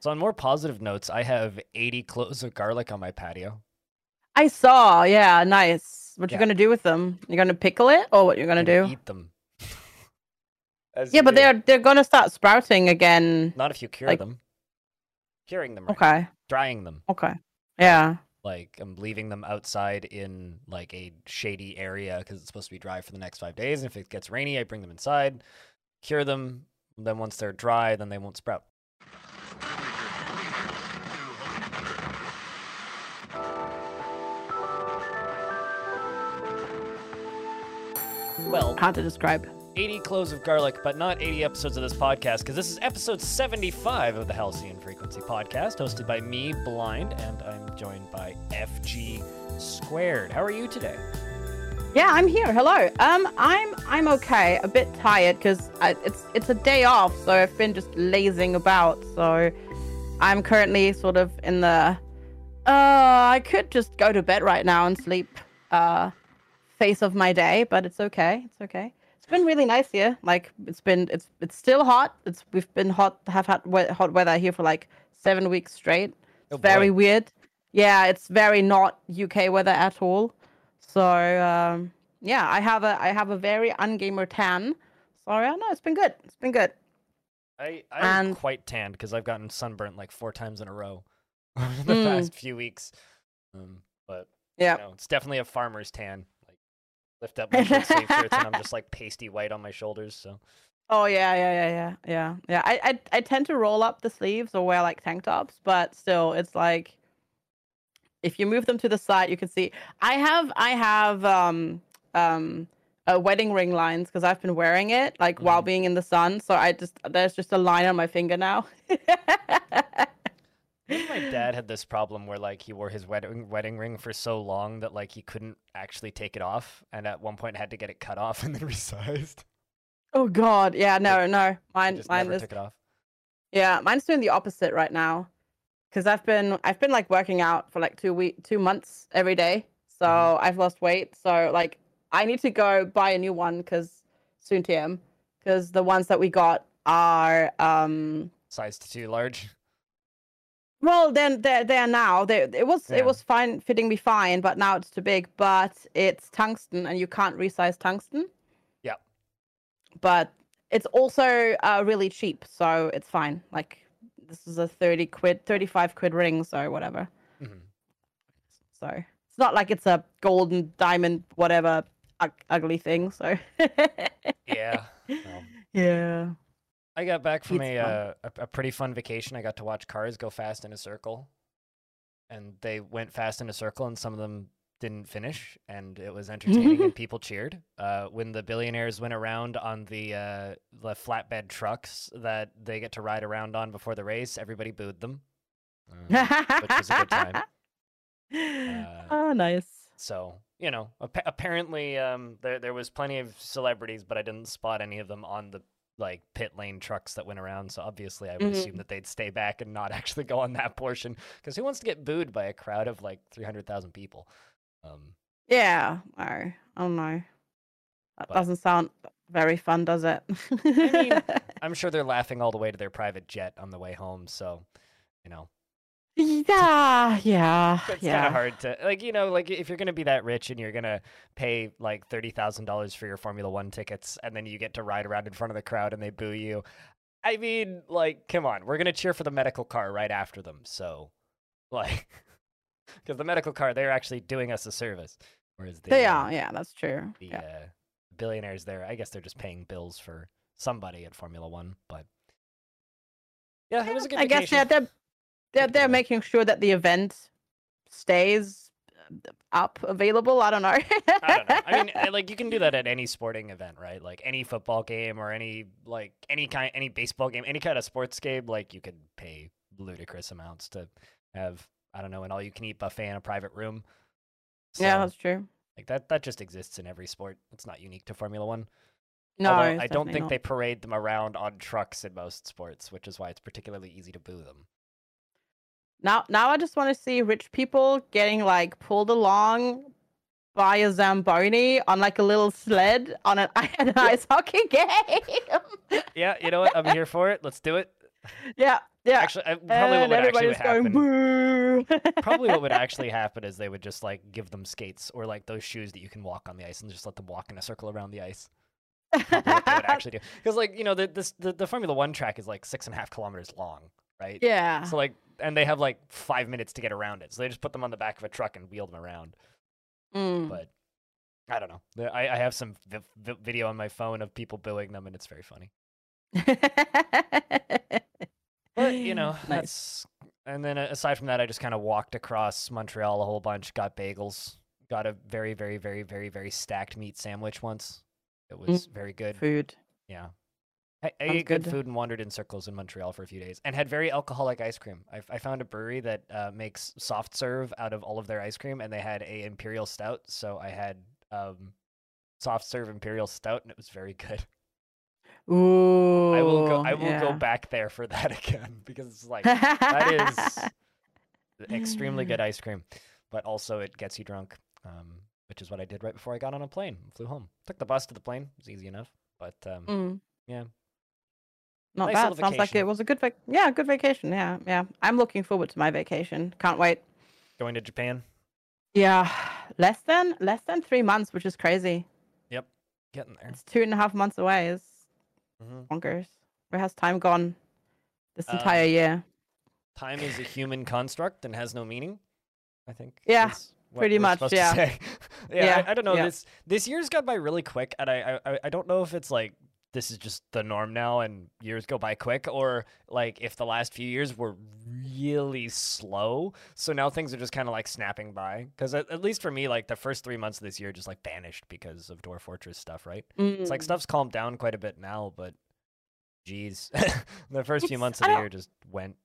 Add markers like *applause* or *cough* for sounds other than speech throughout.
So on more positive notes, I have 80 cloves of garlic on my patio. I saw. Yeah, nice. What Yeah. you gonna do with them? You're gonna pickle it, or what you're gonna I'm do? Eat them. *laughs* Yeah, but do. they're they're gonna start sprouting again. not if you cure like- them. Curing them, right? Okay. Drying them. Okay. Yeah. Like I'm leaving them outside in like a shady area because it's supposed to be dry for the next five days. And if it gets rainy, I bring them inside, cure them. Then once they're dry, then they won't sprout. Well, Hard to describe. 80 cloves of garlic, but not 80 episodes of this podcast, because this is episode 75 of the Halcyon Frequency podcast, hosted by me, Blind, and I'm joined by FG Squared. How are you today? Yeah, I'm here. Hello. Um, I'm I'm okay. A bit tired because it's it's a day off, so I've been just lazing about. So I'm currently sort of in the. Uh, I could just go to bed right now and sleep. Uh, face of my day, but it's okay. It's okay. It's been really nice here. Like it's been it's it's still hot. It's we've been hot have had we- hot weather here for like seven weeks straight. It's Oh, very boy. weird. Yeah, it's very not UK weather at all. So um, yeah, I have a I have a very ungamer tan. Sorry, yeah, no, it's been good. It's been good. I, I'm And- quite tanned because I've gotten sunburnt like four times in a row *laughs* over the Mm. past few weeks. Um, but Yeah. you know, it's definitely a farmer's tan. Lift up my short sleeve shirts and I'm just like *laughs* pasty white on my shoulders. So Oh yeah, yeah, yeah, yeah, yeah, yeah. I, I I tend to roll up the sleeves or wear like tank tops, but still, it's like if you move them to the side, you can see. I have I have um um uh, wedding ring lines because I've been wearing it like while Mhm. being in the sun. So I just there's just a line on my finger now. *laughs* I think my dad had this problem where like he wore his wedding wedding ring for so long that like he couldn't actually take it off, and at one point had to get it cut off *laughs* and then resized. oh God, yeah, no, no, He mine just mine is took it off. Yeah, mine's doing the opposite right now. Cause I've been I've been like working out for like two week two months every day. So Mhm. I've lost weight. So like I need to go buy a new one because soon TM. Because the ones that we got are um Size too large. Well then they're there now. They it was Yeah. it was fine fitting me fine, but now it's too big. But it's tungsten and you can't resize tungsten. Yeah. But it's also uh, really cheap, so it's fine. Like this is a 30 quid 35 quid ring so whatever Mhm. so it's not like it's a golden diamond whatever ug- ugly thing so Yeah. well. *laughs* yeah I got back from a, uh, a a pretty fun vacation. I got to watch cars go fast in a circle, and they went fast in a circle, and some of them didn't finish, and it was entertaining, and *laughs* people cheered. Uh, when the billionaires went around on the uh, the flatbed trucks that they get to ride around on before the race, everybody booed them, um, which was a good time. Oh *laughs* nice So you know, appa- apparently um, there there was plenty of celebrities, but I didn't spot any of them on the like pit lane trucks that went around. So obviously, I would assume Mhm. that they'd stay back and not *laughs* actually go on that portion because who wants to get booed by a crowd of like three hundred thousand people? Um, yeah no oh no that But- doesn't sound very fun does it mean, *laughs* I'm sure they're laughing all the way to their private jet on the way home. So you know, yeah yeah *laughs* it's kind yeah of hard to like you know like if you're gonna be that rich and you're gonna pay like thirty thousand dollars for your Formula One tickets and then you get to ride around in front of the crowd and they boo you. I mean, like, come on, we're gonna cheer for the medical car right after them. So, like, *laughs* because the medical car they're actually doing us a service, whereas the they uh, are yeah that's true the yeah. uh, billionaires there, I guess they're just paying bills for somebody at Formula One. But yeah, it was a good. I guess yeah, vacation. they're they're they're making sure that the event stays uh, up available. I don't know. I don't know. I mean, like you can do that at any sporting event, right? Like any football game or any like any kind any baseball game, any kind of sports game. Like you could pay ludicrous amounts to have I don't know an all you can eat buffet in a private room. yeah, that's true. like that that just exists in every sport. It's not unique to Formula One. No, I don't think not. they parade them around on trucks in most sports, which is why it's particularly easy to boo them. Now, now I just want to see rich people getting like pulled along by a zamboni on like a little sled on an, *laughs* an ice hockey *laughs* game. Yeah, you know what? I'm here for it. Let's do it. yeah, yeah. Actually, I, probably what and would actually going happen. boo. probably what would *laughs* actually happen is they would just like give them skates or like those shoes that you can walk on the ice and just let them walk in a circle around the ice. Probably what they would actually do because like you know the this the, the Formula One track is like six and a half kilometers long, right? yeah. So like, and they have like five minutes to get around it, so they just put them on the back of a truck and wheel them around. Mm. But I don't know. I, I have some vi- vi- video on my phone of people booing them, and it's very funny. But you know, *laughs* nice. that's and then uh, aside from that, I just kind of walked across Montreal a whole bunch, got bagels, got a very, very, very, very, very stacked meat sandwich once. It was very good. food. Yeah. I, I ate good good. food and wandered in circles in Montreal for a few days and had very alcoholic ice cream. I, I found a brewery that uh, makes soft serve out of all of their ice cream and they had a imperial stout. So I had um, soft serve imperial stout and it was very good. Ooh. I will go. I will go back there for *laughs* that again because it's like that is *laughs* extremely good *laughs* ice cream, but also it gets you drunk, um, which is what I did right before I got on a plane. and Flew home. Took the bus to the plane. It was easy enough, but um, Mm. yeah. Not Nice bad. Sounds like it was a good vac. Yeah, good vacation. Yeah, yeah. I'm looking forward to my vacation. Can't wait. Going to Japan. Yeah, less than less than three months, which is crazy. Yep, getting there. It's two and a half months away. It's hmm bonkers. Where has time gone? This Um, entire year. Time is a human construct and has no meaning. I think. Yeah, pretty much, yeah. yeah. *laughs* Yeah, I, I don't know. yeah. This this year's gone by really quick, and I I- I don't know if it's like this is just the norm now, and years go by quick, or like if the last few years were really slow, so now things are just kind of like snapping by. Because at, at least for me, like the first three months of this year just like vanished because of Dwarf Fortress stuff, right? It's like Mm. stuff's calmed down quite a bit now, but geez, *laughs* the first few months of the year just went.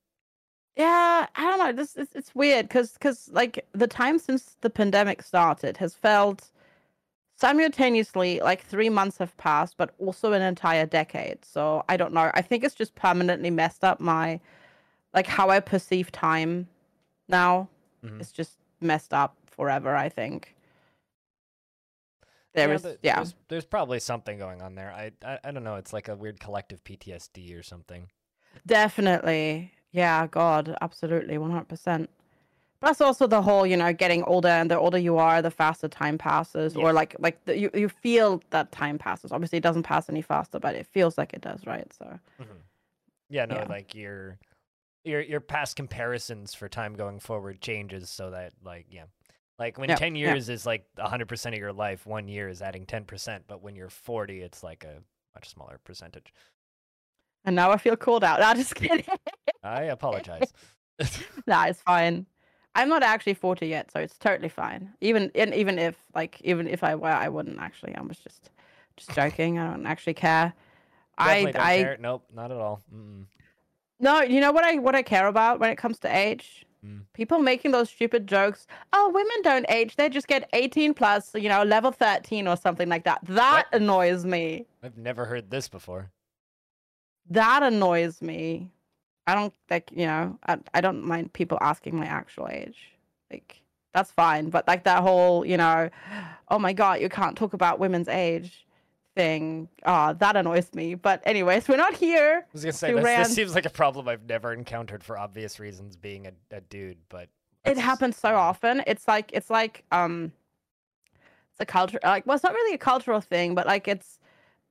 Yeah, I don't know. This it's, it's weird because because like the time since the pandemic started has felt simultaneously like three months have passed, but also an entire decade. So I don't know. I think it's just permanently messed up my like how I perceive time now. Mhm. It's just messed up forever. I think there yeah, is the- yeah. There's, there's probably something going on there. I, I I don't know. It's like a weird collective PTSD or something. Definitely. Yeah, God, absolutely, 100%. Plus also the whole, you know, getting older and the older you are, the faster time passes or like like the, you you feel that time passes. Obviously it doesn't pass any faster, but it feels like it does, right? So mm-hmm. Yeah, no, Yeah. like your your your past comparisons for time going forward changes so that like yeah. Like when Yep, 10 yep. years is like 100% of your life, 1 year is adding 10%, but when you're 40 it's like a much smaller percentage. and now I feel called out. No, just *laughs* kidding. I apologize. *laughs* nah, it's fine. I'm not actually 40 yet, so it's totally fine. Even and even if like even if I were, I wouldn't actually. I was just just *laughs* joking. I don't actually care. Definitely I don't I care. Nope, not at all. Mm-mm. No, you know what I what I care about when it comes to age? Mm. People making those stupid jokes. Oh, women don't age; they just get eighteen plus, you know, level thirteen or something like that. That What? annoys me. I've never heard this before. That annoys me. I don't like, you know, I, I don't mind people asking my actual age. Like that's fine, but like that whole, you know, oh my god, you can't talk about women's age thing. Ah, that annoys me. But anyways, we're not here. I was gonna say to this, rant. this seems like a problem I've never encountered for obvious reasons, being a, a dude. But it happens so often it's like it's like um it's a culture like well it's not really a cultural thing but like it's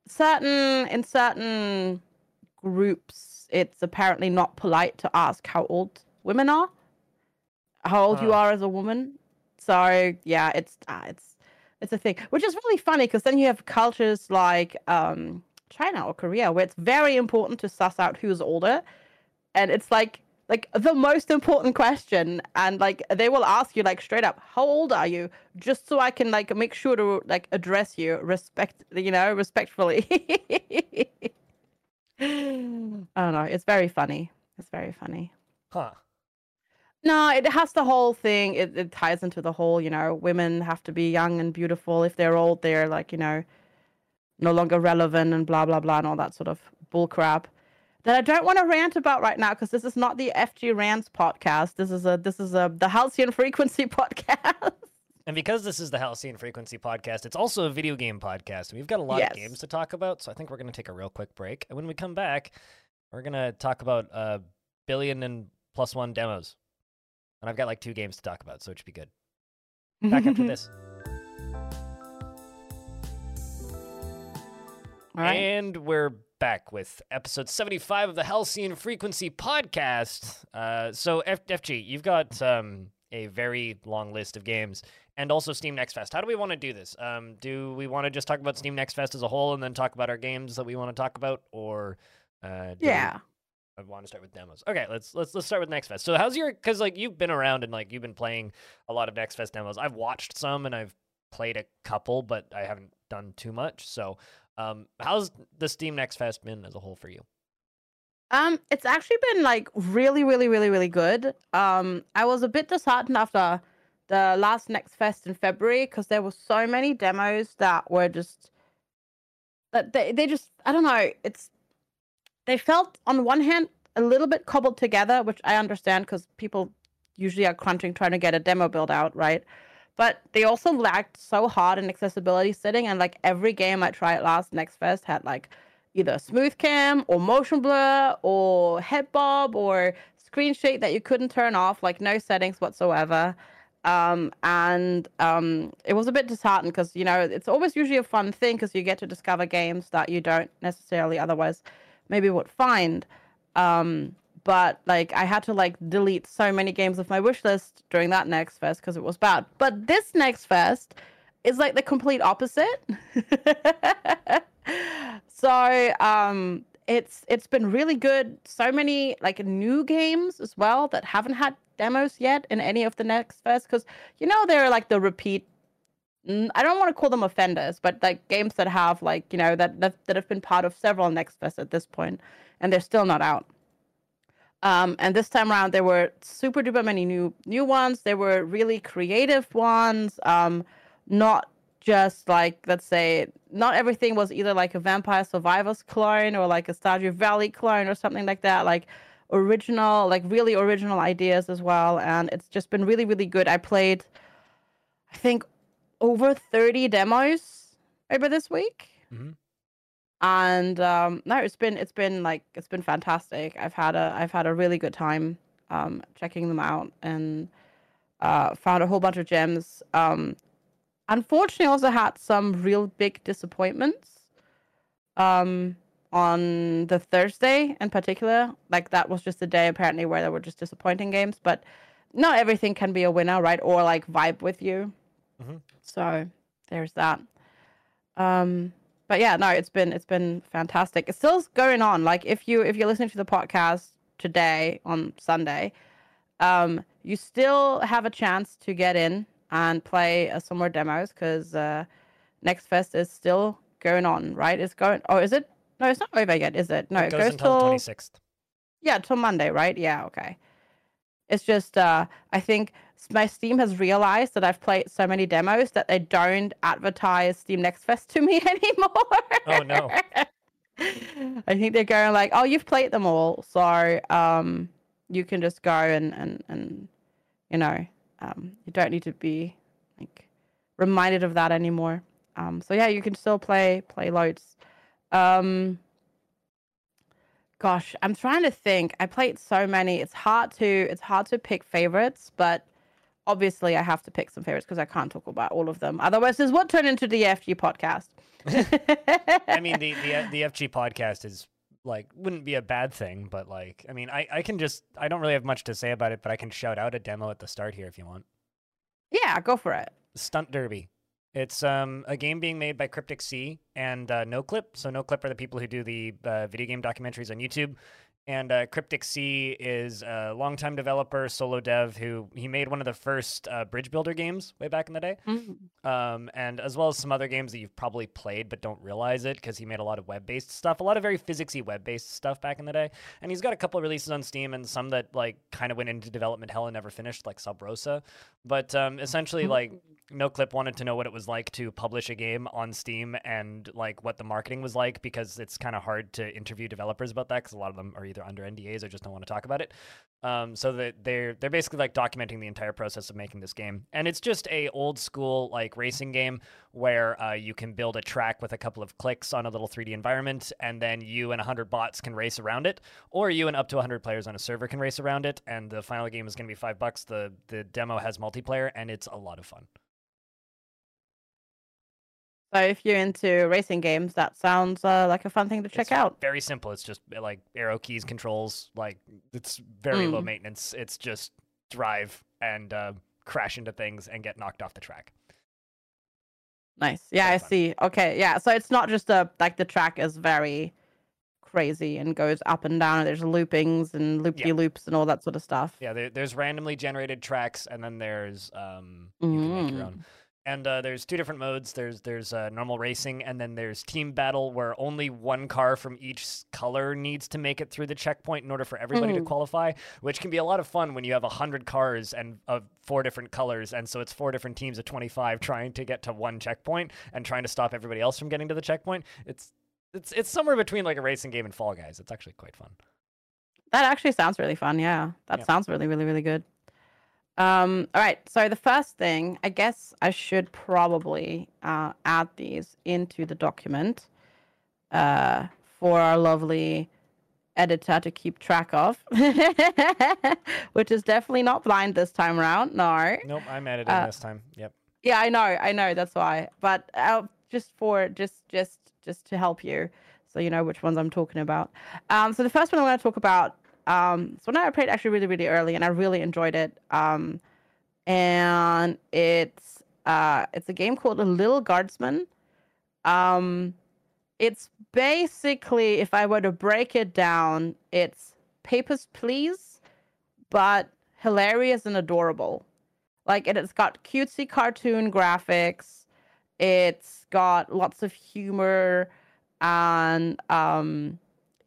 certain in certain groups it's apparently not polite to ask how old women are. How old you are as a woman. So yeah it's uh, it's it's a thing which is really funny because then you have cultures like um china or korea where it's very important to suss out who's older. And it's like like the most important question. And like they will ask you like straight up how old are you? just so i can like make sure to like address you respect you know respectfully *laughs* don't know it's very funny it's very funny huh? no it has the whole thing it, it ties into the whole you know women have to be young and beautiful if they're old they're like you know no longer relevant and blah blah blah and all that sort of bull crap that I don't want to rant about right now because this is not the FG Rants podcast. This is a this is a the Halcyon Frequency *laughs* podcast. And because this is the Halcyon Frequency podcast, it's also a video game podcast. We've got a lot Yes. of games to talk about, so I think we're going to take a real quick break. And when we come back, We're gonna talk about a billion and plus one demos, and I've got like two games to talk about, so it should be good. Back after *laughs* this. All right. And we're back with episode 75 of the Halcyon Frequency podcast. Uh, so, F- FG, you've got um, a very long list of games and also Steam Next Fest. How do we want to do this? Um, do we want to just talk about Steam Next Fest as a whole and then talk about our games that we want to talk about? Or uh, do we- yeah. I want to start with demos. Okay, let's let's let's start with Next Fest. So how's your cuz like you've been around and like you've been playing a lot of Next Fest demos. I've watched some and I've played a couple, but I haven't done too much. So, um how's the Steam Next Fest been as a whole for you? Um, it's actually been like really, really, really, really good. Um, I was a bit disheartened after the last Next Fest in February because there were so many demos that were just that they they just I don't know. It's they felt on one hand a little bit cobbled together, which I understand because people usually are crunching trying to get a demo build out, right? But they also lagged so hard in accessibility setting, and like every game I tried last Next Fest had like either smooth cam or motion blur or head bob or screen shake that you couldn't turn off, like no settings whatsoever. Um, and um, it was a bit disheartened because you know it's always usually a fun thing because you get to discover games that you don't necessarily otherwise maybe would find. Um, but like I had to like delete so many games of my wish list during that next fest because it was bad. But this next fest is like the complete opposite. *laughs* so um it's it's been really good. So many like new games as well that haven't had demos yet in any of the next fest because you know they're like the repeat mm, I don't want to call them offenders, but like games that have like you know that that, that have been part of several next fest at this point, and they're still not out. Um, and this time around, there were super duper many new new ones. There were really creative ones. Um, not just like let's say, not everything was either like a Vampire Survivors clone or like a Stardew Valley clone or something like that. Like original, like really original ideas as well. And it's just been really really good. I played, I think, over thirty demos over this week Mhm. and um no it's been it's been like it's been fantastic i've had a i've had a really good time um checking them out and uh found a whole bunch of gems um unfortunately also had some real big disappointments um on the thursday in particular. Like that was just a day apparently where there were just disappointing games but not everything can be a winner right? Or like vibe with you. Mhm. so there's that. Um but yeah no it's been it's been fantastic. It's still going on. Like if you if you're listening to the podcast today on sunday um you still have a chance to get in and play uh, some more demos because uh next fest is still going on right? It's going oh is it no it's not over yet is it no it goes until the till 26th. yeah, till Monday, right? Yeah, okay. It's just uh I think my Steam has realized that I've played so many demos that they don't advertise Steam Next Fest to *laughs* me anymore. Oh, no. *laughs* I think they're going like, "Oh, you've played them all, so um you can just go and and and you know, um you don't need to be like reminded of that anymore." Um so yeah, you can still play play loads. Um gosh i'm trying to think. I played so many. It's hard to it's hard to pick favorites but obviously i have to pick some favorites because i can't talk about all of them. Otherwise this would turn into the fg podcast. *laughs* I mean the the the FG podcast is like wouldn't be a bad thing, but like I mean I I can just I don't really have much to say about it, but I can shout out a demo at the start here if you want. yeah go for it. Stunt Derby. It's um, a game being made by Cryptic Sea and uh, NoClip. So NoClip are the people who do the uh, video game documentaries on YouTube. And uh, Cryptic Sea is a longtime developer, solo dev, who he made one of the first uh, bridge builder games way back in the day. Mm. Um, and as well as some other games that you've probably played but don't realize it because he made a lot of web-based stuff, a lot of very physicsy web-based stuff back in the day. And he's got a couple of releases on Steam and some that like kind of went into development hell and never finished, like Sub Rosa. But um, essentially, like NoClip wanted to know what it was like to publish a game on Steam and like what the marketing was like because it's kind of hard to interview developers about that because a lot of them are either under NDAs or just don't want to talk about it. Um, so that they're they're basically like documenting the entire process of making this game, and it's just a old school like racing game where uh, you can build a track with a couple of clicks on a little 3D environment, and then you and 100 bots can race around it, or you and up to 100 players on a server can race around it. And the final game is going to be five bucks. The the demo has multiplayer, and it's a lot of fun. So if you're into racing games, that sounds uh, like a fun thing to check It's out. Very simple. It's just uh, like arrow keys, controls. Like it's very low Mm. maintenance. It's just drive and uh, crash into things and get knocked off the track. Nice. Yeah, I fun. see. Okay, yeah. So it's not just a like the track is very crazy and goes up and down and there's loopings and loop de loops and all that sort of stuff. Yeah, there, there's randomly generated tracks, and then there's um, you can make your Mm. own. And uh, there's two different modes. There's there's uh, normal racing, and then there's team battle, where only one car from each color needs to make it through the checkpoint in order for everybody to Mm. qualify. Which can be a lot of fun when you have hundred cars and of four different colors, and so it's four different teams of 25 trying to get to one checkpoint and trying to stop everybody else from getting to the checkpoint. It's it's it's somewhere between like a racing game and Fall Guys. It's actually quite fun. That actually sounds really fun. Yeah, that Yeah. sounds really, really, really good. Um, all right. So the first thing, I guess I should probably uh, add these into the document uh, for our lovely editor to keep track of, *laughs* which is definitely not blind this time around. No. Nope, I'm editing Uh, this time. Yep. Yeah, I know, I know. That's why. But uh, just for just just just to help you, so you know which ones I'm talking about. Um, so the first one I'm going to talk about. Um, so now I played actually really really early, and I really enjoyed it. Um, and it's uh, it's a game called Little Guardsman. Um, it's basically, if I were to break it down, it's Papers Please, but hilarious and adorable. Like it, it's got cutesy cartoon graphics. It's got lots of humor and um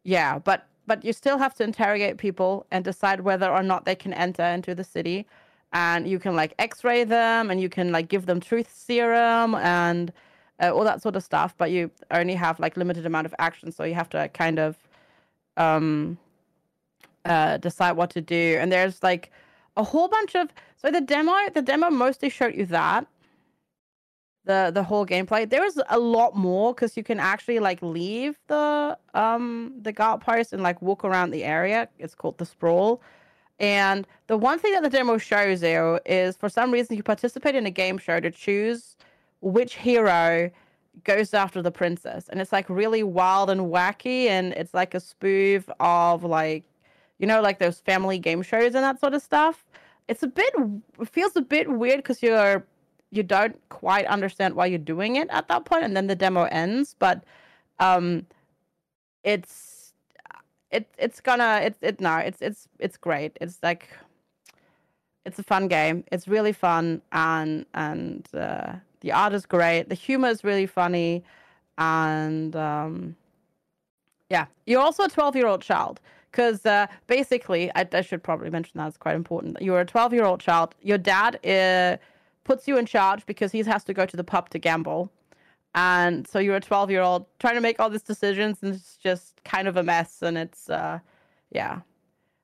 yeah, but but you still have to interrogate people and decide whether or not they can enter into the city. And you can like x-ray them and you can like give them truth serum and uh, all that sort of stuff, but you only have like limited amount of action, so you have to kind of um uh decide what to do. And there's like a whole bunch of so the demo the demo mostly showed you that the the whole gameplay. There was a lot more because you can actually like leave the um the guard post and like walk around the area. It's called the sprawl. And the one thing that the demo shows you is for some reason you participate in a game show to choose which hero goes after the princess. And it's like really wild and wacky and it's like a spoof of like you know like those family game shows and that sort of stuff. It's a bit it feels a bit weird because you're you don't quite understand why you're doing it at that point and then the demo ends but um it's it it's gonna it's it no it's it's it's great. It's like it's a fun game. It's really fun and and uh the art is great. The humor is really funny and um yeah. You're also a 12 year old child because uh, basically I, I should probably mention that it's quite important you're a 12 year old child. Your dad uh, puts you in charge because he has to go to the pub to gamble. And so you're a 12 year old trying to make all these decisions and it's just kind of a mess and it's uh yeah.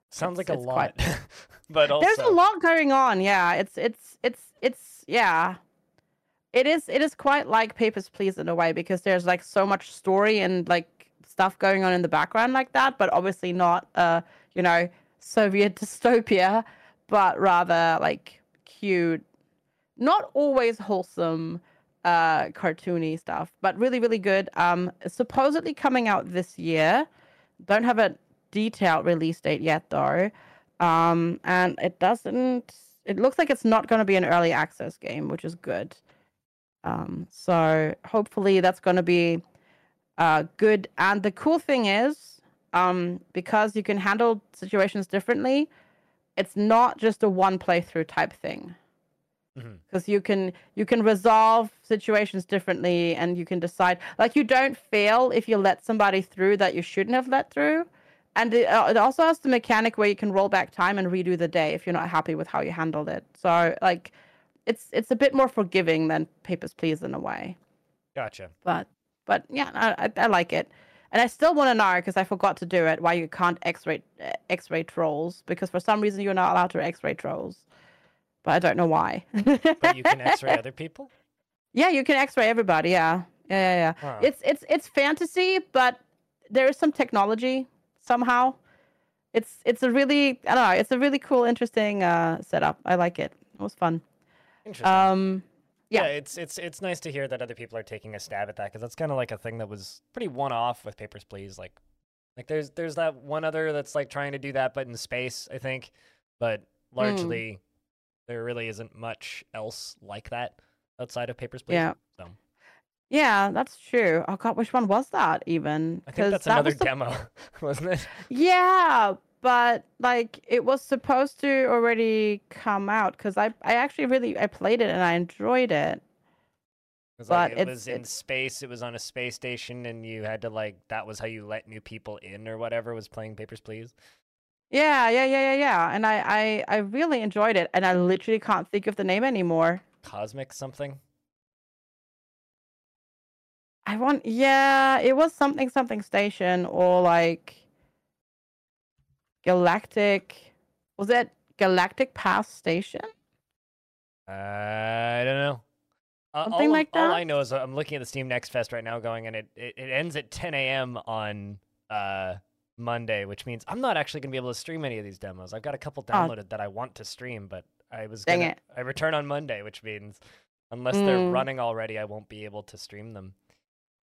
Sounds it's- like a lot, quite- *laughs* but also there's a lot going on yeah. It's it's it's it's yeah. It is it is quite like papers please in a way because there's like so much story and like stuff going on in the background like that but obviously not uh you know soviet *laughs* dystopia but rather like cute not always wholesome uh cartoony stuff but really really good. Um supposedly coming out this year. Don't have a detailed release date yet though. Um and it doesn't it looks like it's not going to be an early access game which is good. Um so hopefully that's going to be uh good. And the cool thing is um because you can handle situations differently it's not just a one playthrough type thing Because you can you can resolve situations differently and you can decide like you don't fail if you let somebody through that you shouldn't have let through. And it, uh, it also has the mechanic where you can roll back time and redo the day if you're not happy with how you handled it. So like it's it's a bit more forgiving than papers please in a way. Gotcha. but but yeah i, I, like it. And I still want to know because I forgot to do it why you can't X-ray X-ray trolls because for some reason you're not allowed to X-ray trolls, but I don't know why. But you can X-ray *laughs* other people. Yeah, you can X-ray everybody. Yeah, yeah, yeah. yeah. Huh. It's it's it's fantasy, but there is some technology somehow. It's it's a really I don't know. It's a really cool, interesting uh, setup. I like it. It was fun. Interesting. Um, yeah. yeah. it's it's it's nice to hear that other people are taking a stab at that because that's kind of like a thing that was pretty one-off with Papers Please. Like, like there's there's that one other that's like trying to do that, but in space, I think. But largely, there really isn't much else like that outside of Papers Please. Yeah. So yeah, that's true. Oh god, which one was that even? I think that's that another was the- demo, *laughs* wasn't it? *laughs* Yeah, but like it was supposed to already come out because I I actually really I played it and I enjoyed it. It was like But it was in it's- space. It was on a space station, and you had to like that was how you let new people in or whatever. Was playing Papers Please. Yeah, yeah, yeah, yeah, yeah. And I I I really enjoyed it, and I literally can't think of the name anymore. Cosmic something. I want yeah, it was something something station or like galactic. Was it Galactic Pass Station? Uh, I don't know. Uh, Something all, like all I know is I'm looking at the Steam Next Fest right now, going, and it, it, it ends at 10 a.m. on uh Monday, which means I'm not actually gonna be able to stream any of these demos. I've got a couple downloaded that I want to stream, but I was Dang gonna, it. I return on Monday, which means unless they're Mm. running already, I won't be able to stream them.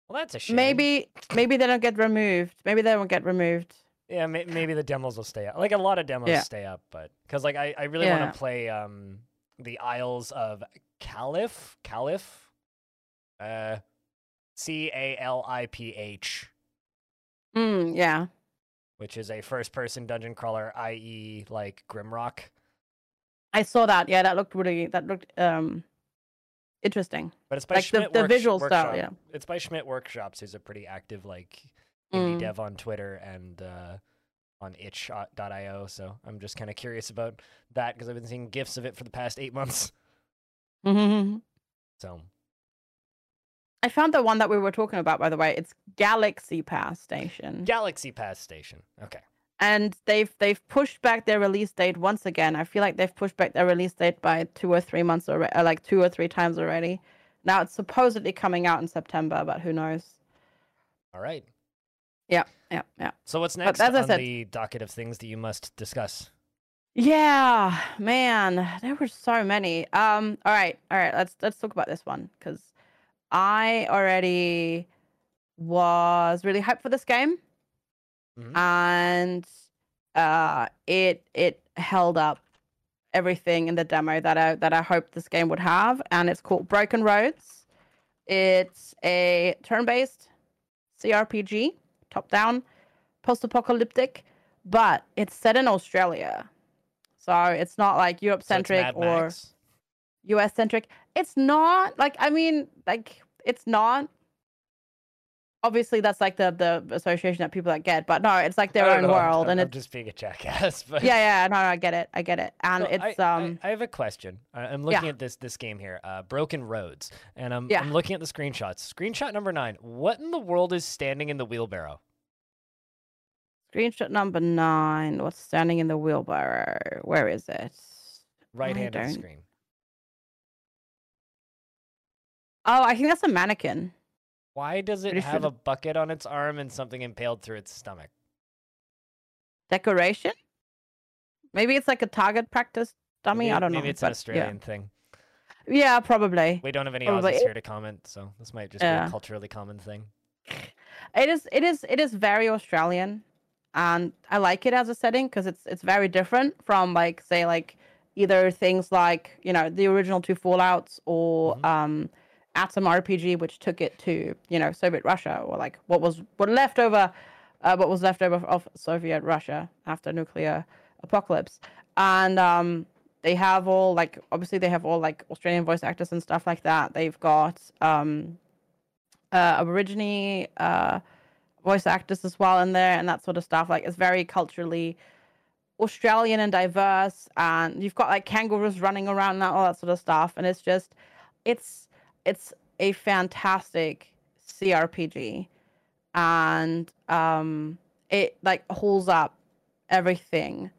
Well, that's a shame. Maybe maybe they don't get removed. Maybe they won't get removed. Yeah, may- maybe the demos will stay up. Like a lot of demos Yeah. stay up, but because like I, I really want to play um the Isles of Caliph, Caliph, uh, C A L I P H, Mm, yeah. Which is a first-person dungeon crawler, i.e., like Grimrock. I saw that. Yeah, that looked really that looked um interesting. But it's by Like the- Schmidt the Works- visual style, yeah. It's by Schmidt Workshops, who's a pretty active like indie Mm. dev on Twitter and uh, on itch.io. So I'm just kind of curious about that because I've been seeing gifs of it for the past eight months. *laughs* hmm So I found the one that we were talking about, by the way. It's Galaxy Pass Station, Galaxy Pass Station. Okay. and they've they've pushed back their release date once again. I feel like they've pushed back their release date by two or three months already, like two or three times already. Now it's supposedly coming out in September, but who knows? All right. Yeah, yeah, yeah. So what's next as I said- the docket of things that you must discuss? Yeah, man, there were so many. Um, all right, all right, let's let's talk about this one because I already was really hyped for this game, Mhm. and uh, it it held up everything in the demo that I that I hoped this game would have, and it's called Broken Roads. It's a turn-based CRPG, top-down, post-apocalyptic, but it's set in Australia. So it's not like Europe So it's centric Mad or Max? It's not like I mean, like it's not. Obviously, that's like the the association that people that get, but no, it's like their own know, world, I'm, and I'm it's just being a jackass. *laughs* But yeah, yeah, no, no, I get it, I get it, and it's I, I- um, I, have a question. I- I'm looking at this this game here, uh, Broken Roads, and I'm Yeah. I'm looking at the screenshots. Screenshot number nine. What in the world is standing in the wheelbarrow? screenshot number nine. What's standing in the wheelbarrow? Where is it? Right hand of the screen. Oh, I think that's a mannequin. Why does it Pretty have a bucket on its arm and something impaled through its stomach? Decoration. Maybe it's like a target practice dummy. maybe, I don't know. Maybe it's an but Australian thing. Yeah, yeah, probably. We don't have any Probably. Aussies here to comment, so this might just be a culturally common thing. It is. It is. It is very Australian, and I like it as a setting because it's it's very different from like say like either things like you know the original two Fallout's or Mhm. um, Atom RPG, which took it to you know Soviet Russia or like what was what left over, uh, what was left over of Soviet Russia after nuclear apocalypse, and um, they have all like obviously they have all like Australian voice actors and stuff like that. They've got um, uh, Aborigine uh, voice actors as well in there and that sort of stuff. Like it's very culturally Australian and diverse, and you've got like kangaroos running around and all that sort of stuff. And it's just, it's it's a fantastic CRPG, and um, it like holds up everything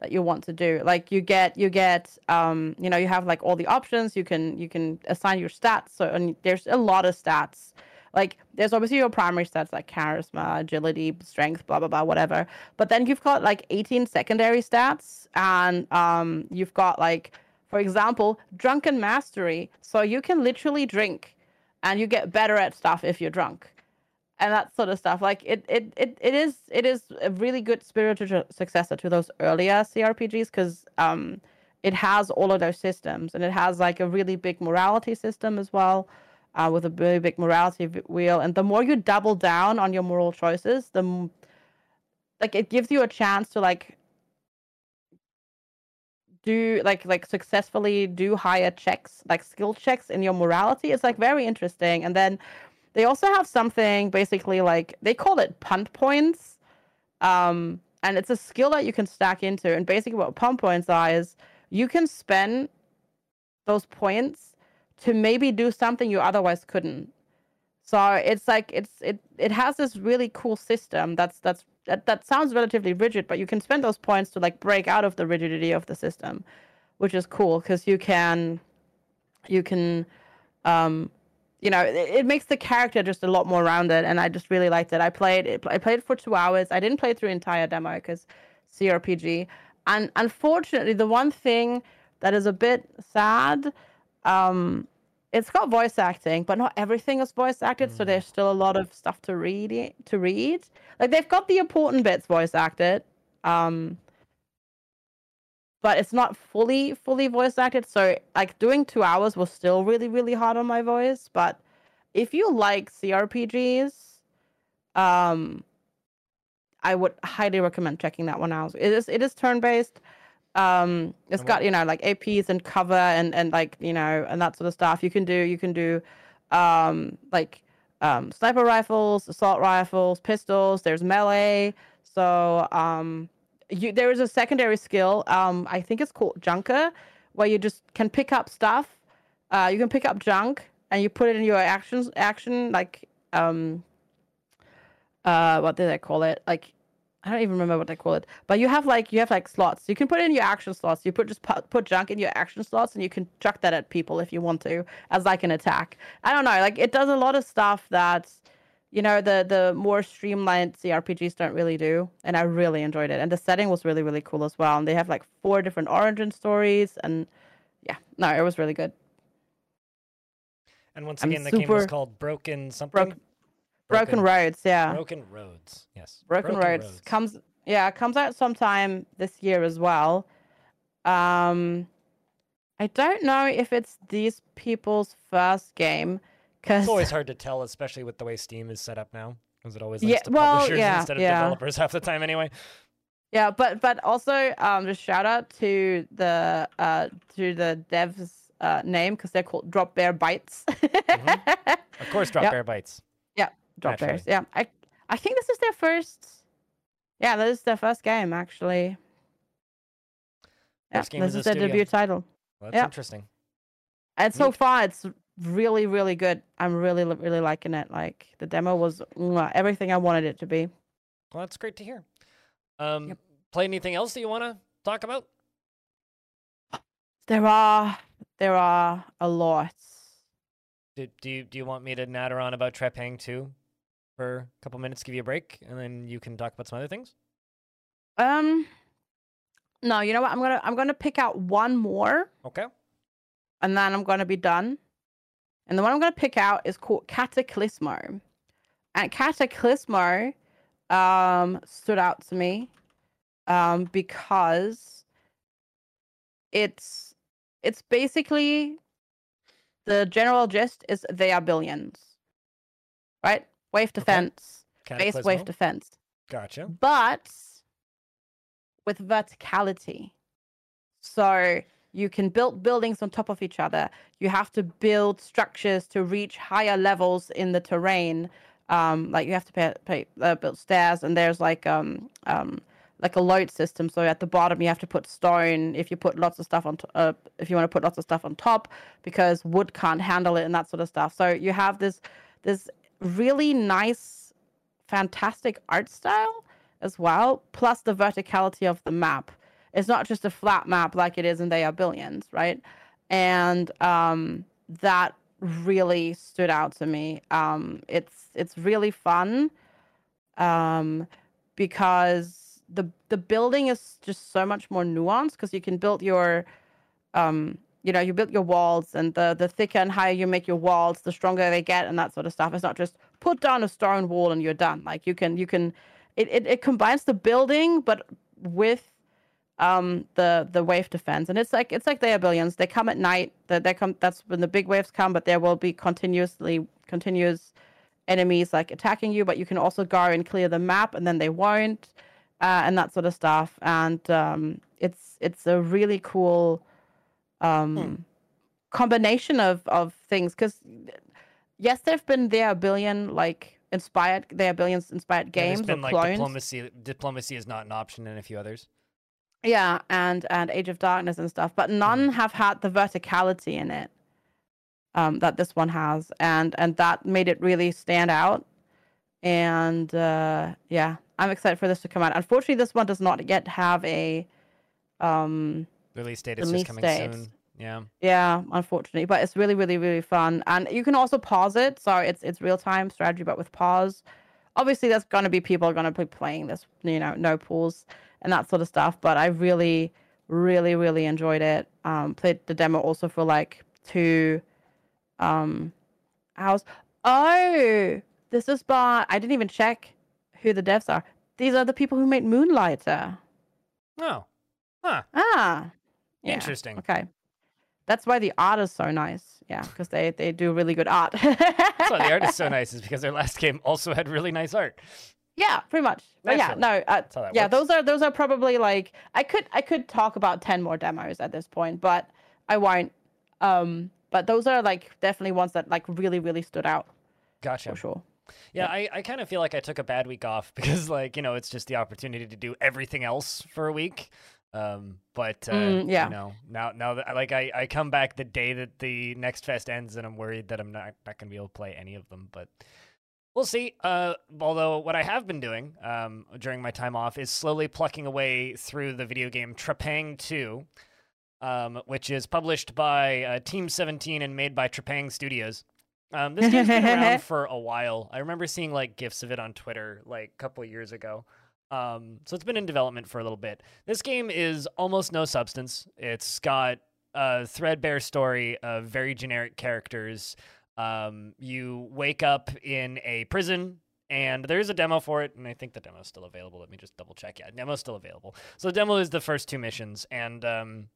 that you want to do. Like you get you get um you know you have like all the options. You can you can assign your stats. So and there's a lot of stats. Like there's obviously your primary stats like charisma agility strength blah blah blah whatever. But then you've got like 18 secondary stats. And um you've got like for example drunken mastery so you can literally drink and you get better at stuff if you're drunk and that sort of stuff. Like it, it, it, it is, it is a really good spiritual successor to those earlier CRPGs because um, it has all of those systems and it has like a really big morality system as well, uh, with a really big morality wheel. And the more you double down on your moral choices, the like it gives you a chance to like do like like successfully do higher checks like skill checks in your morality it's like very interesting and then they also have something basically like they call it punt points. Um, and it's a skill that you can stack into. And basically, what punt points are is you can spend those points to maybe do something you otherwise couldn't. So it's like it's it it has this really cool system that's that's that, that sounds relatively rigid, but you can spend those points to like break out of the rigidity of the system, which is cool because you can you can um you know, it, it, makes the character just a lot more rounded, and I just really liked it. I played it. I played it for two hours. I didn't play through entire demo because CRPG, and unfortunately, the one thing that is a bit sad, um, it's got voice acting, but not everything is voice acted. Mm. So there's still a lot of stuff to read. To read, like they've got the important bits voice acted. Um, but it's not fully fully voice acted. So like doing two hours was still really really hard on my voice. But if you like CRPGs, um, I would highly recommend checking that one out. It is it is turn based. Um, it's got you know like APs and cover and and like you know and that sort of stuff. You can do you can do um like um sniper rifles, assault rifles, pistols. There's melee. So um you there is a secondary skill. Um, I think it's called Junker, where you just can pick up stuff. Uh, you can pick up junk and you put it in your actions action like um uh what did I call it? Like I don't even remember what they call it. But you have like you have like slots. You can put in your action slots. You put just put, put junk in your action slots and you can chuck that at people if you want to as like an attack. I don't know. Like it does a lot of stuff that, you know the the more streamlined CRPGs don't really do, and I really enjoyed it. And the setting was really really cool as well. And they have like four different origin stories, and yeah, no, it was really good. And once again, I'm the super... game was called Broken something. Broken, Broken, Roads, yeah. Broken Roads, yes. Broken, Broken Roads. Roads comes, yeah, comes out sometime this year as well. Um, I don't know if it's these people's first game Cause... It's always hard to tell, especially with the way Steam is set up now. Because it always yeah, to well, publishers yeah, instead of yeah. developers *laughs* half the time anyway. Yeah, but but also um just shout out to the uh to the devs uh name because they're called Drop Bear Bytes. mm-hmm. Of course, *laughs* Drop yep. Bear Bytes. Yeah, Drop. Bears. Yeah, I I think this is their first. Yeah, this is their first game actually. Yeah, this is their debut title. Well, that's yep. interesting. And so far, it's really really good i'm really really liking it like the demo was everything i wanted it to be well that's great to hear um yep. play anything else that you want to talk about there are there are a lot do, do you do you want me to natter on about Trepang2 for a couple minutes give you a break and then you can talk about some other things? Um no you know what? I'm gonna i'm gonna pick out one more. Okay. And then i'm gonna be done. And the one I'm to pick out is called Cataclismo. And Cataclismo um, stood out to me um, because it's it's basically the general gist is they are billions, right? Wave defense, okay. base wave defense. Gotcha. But with verticality. So you can build buildings on top of each other. You have to build structures to reach higher levels in the terrain. Um, like you have to pay, pay, uh, build stairs, and there's like um, um, like a load system. So at the bottom, you have to put stone. If you put lots of stuff on, uh, if you want to put lots of stuff on top, because wood can't handle it and that sort of stuff. So you have this this really nice fantastic art style as well, plus the verticality of the map. It's not just a flat map like it is in They Are Billions, right? And um, that really stood out to me. Um, it's it's really fun um, because the the building is just so much more nuanced because you can build your um, you know you build your walls and the the thicker and higher you make your walls the stronger they get and that sort of stuff. It's not just put down a stone wall and you're done. Like you can you can it, it, it combines the building but with um the the wave defense. And it's like it's like they are billions they come at night. That they come that's when the big waves come but there will be continuously continuous enemies like attacking you but you can also go and clear the map and then they won't uh, and that sort of stuff. And um it's it's a really cool um hmm. combination of of things because yes there've been there a billion like inspired there are billions inspired games yeah, there's been like clones. diplomacy diplomacy is not an option and a few others yeah, and and Age of Darkness and stuff, but none mm. have had the verticality in it um, that this one has, and and that made it really stand out. And uh, yeah, I'm excited for this to come out. Unfortunately, this one does not yet have a um, release date. It's just coming date. soon. Yeah. Yeah, unfortunately, but it's really, really, really fun, and you can also pause it. So it's it's real time strategy, but with pause. Obviously, there's gonna be people are gonna be playing this, you know, no pools and that sort of stuff. But I really, really, really enjoyed it. Um, played the demo also for like two um hours. Oh, this is by I didn't even check who the devs are. These are the people who made Moonlighter. Oh. Huh. Ah. Yeah. Interesting. Okay. That's why the art is so nice. Yeah, because they, they do really good art. That's why the art is so *laughs* nice, is because their last game also had really nice art. Yeah, pretty much. But yeah, no, uh, yeah, works. those are those are probably like I could I could talk about ten more demos at this point, but I won't. Um, but those are like definitely ones that like really really stood out. Gotcha. For sure. Yeah, yeah. I, I kind of feel like I took a bad week off *laughs* because like you know it's just the opportunity to do everything else for a week. Um, but uh, mm, yeah, you know now now that like I, I come back the day that the next fest ends and I'm worried that I'm not not gonna be able to play any of them, but. We'll see. Uh, although what I have been doing um, during my time off is slowly plucking away through the video game Trepang2, um, which is published by uh, Team 17 and made by Trepang Studios. Um, this game's been around *laughs* for a while. I remember seeing like gifs of it on Twitter like a couple years ago. Um, so it's been in development for a little bit. This game is almost no substance. It's got a threadbare story of very generic characters. Um, you wake up in a prison and there's a demo for it, and I think the demo is still available. Let me just double check. Yeah, demo's still available. So the demo is the first two missions, and um,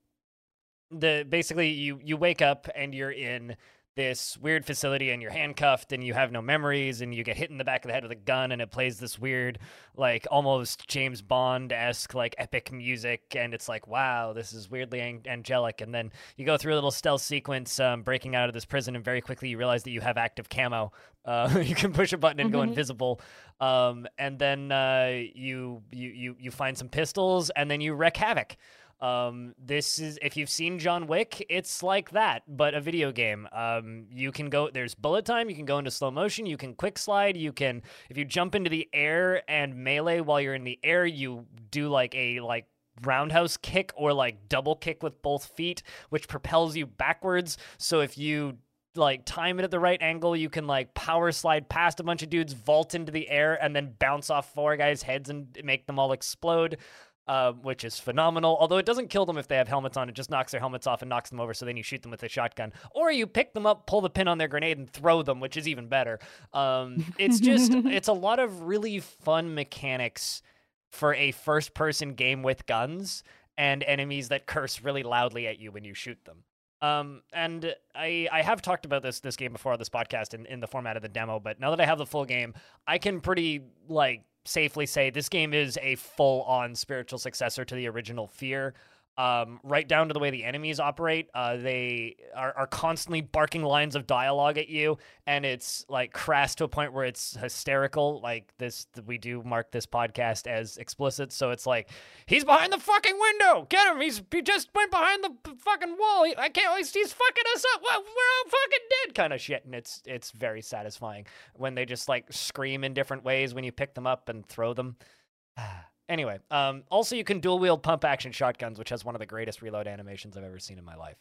the basically you you wake up and you're in this weird facility and you're handcuffed and you have no memories and you get hit in the back of the head with a gun and it plays this weird like almost James Bond-esque like epic music and it's like wow this is weirdly ang- angelic. And then you go through a little stealth sequence um, breaking out of this prison and very quickly you realize that you have active camo. Uh, *laughs* you can push a button and go mm-hmm. invisible. Um, and then uh, you, you you you find some pistols and then you wreak havoc um, this is if you've seen John Wick, it's like that, but a video game. Um, you can go there's bullet time, you can go into slow motion, you can quick slide, you can if you jump into the air and melee while you're in the air, you do like a like roundhouse kick or like double kick with both feet, which propels you backwards. So if you like time it at the right angle, you can like power slide past a bunch of dudes, vault into the air, and then bounce off four guys' heads and make them all explode uh, which is phenomenal. Although it doesn't kill them if they have helmets on, it just knocks their helmets off and knocks them over. So then you shoot them with a shotgun, or you pick them up, pull the pin on their grenade, and throw them, which is even better. Um, it's just *laughs* it's a lot of really fun mechanics for a first-person game with guns and enemies that curse really loudly at you when you shoot them. Um, and I I have talked about this this game before on this podcast in, in the format of the demo, but now that I have the full game, I can pretty like safely say this game is a full on spiritual successor to the original Fear. Um, right down to the way the enemies operate. Uh, they are, are constantly barking lines of dialogue at you, and it's like crass to a point where it's hysterical. Like this, we do mark this podcast as explicit, so it's like he's behind the fucking window. Get him! He's he just went behind the fucking wall. He, I can't. He's, he's fucking us up. We're all fucking dead, kind of shit. And it's it's very satisfying when they just like scream in different ways when you pick them up and throw them. *sighs* Anyway, um, also you can dual wield pump action shotguns, which has one of the greatest reload animations I've ever seen in my life.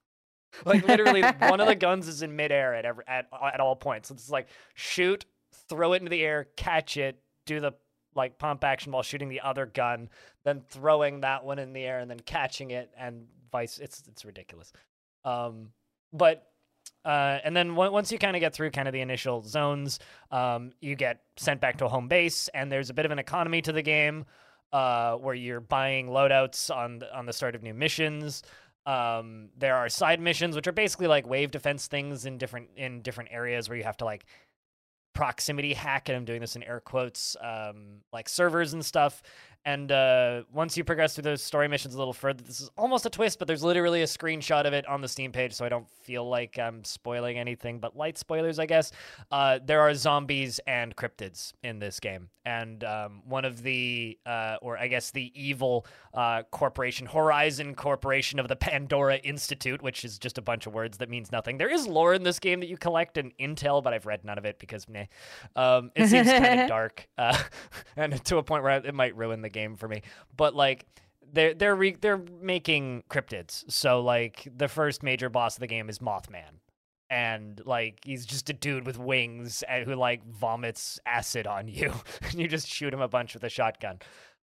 *laughs* like literally, one of the guns is in midair at every at at all points. So it's like shoot, throw it into the air, catch it, do the like pump action while shooting the other gun, then throwing that one in the air and then catching it, and vice. It's it's ridiculous. Um, but uh, and then w- once you kind of get through kind of the initial zones, um, you get sent back to a home base, and there's a bit of an economy to the game uh, where you're buying loadouts on the, on the start of new missions. Um, there are side missions, which are basically like wave defense things in different in different areas where you have to like proximity hack, and I'm doing this in air quotes, um, like servers and stuff. And uh, once you progress through those story missions a little further, this is almost a twist, but there's literally a screenshot of it on the Steam page, so I don't feel like I'm spoiling anything, but light spoilers, I guess. Uh, there are zombies and cryptids in this game. And um, one of the, uh, or I guess the evil uh, corporation, Horizon Corporation of the Pandora Institute, which is just a bunch of words that means nothing. There is lore in this game that you collect and intel, but I've read none of it because, meh. Um, it seems kind of *laughs* dark, uh, *laughs* and to a point where it might ruin the game for me. But like they're they're re- they're making cryptids. So like the first major boss of the game is Mothman. And like he's just a dude with wings and who like vomits acid on you, *laughs* and you just shoot him a bunch with a shotgun.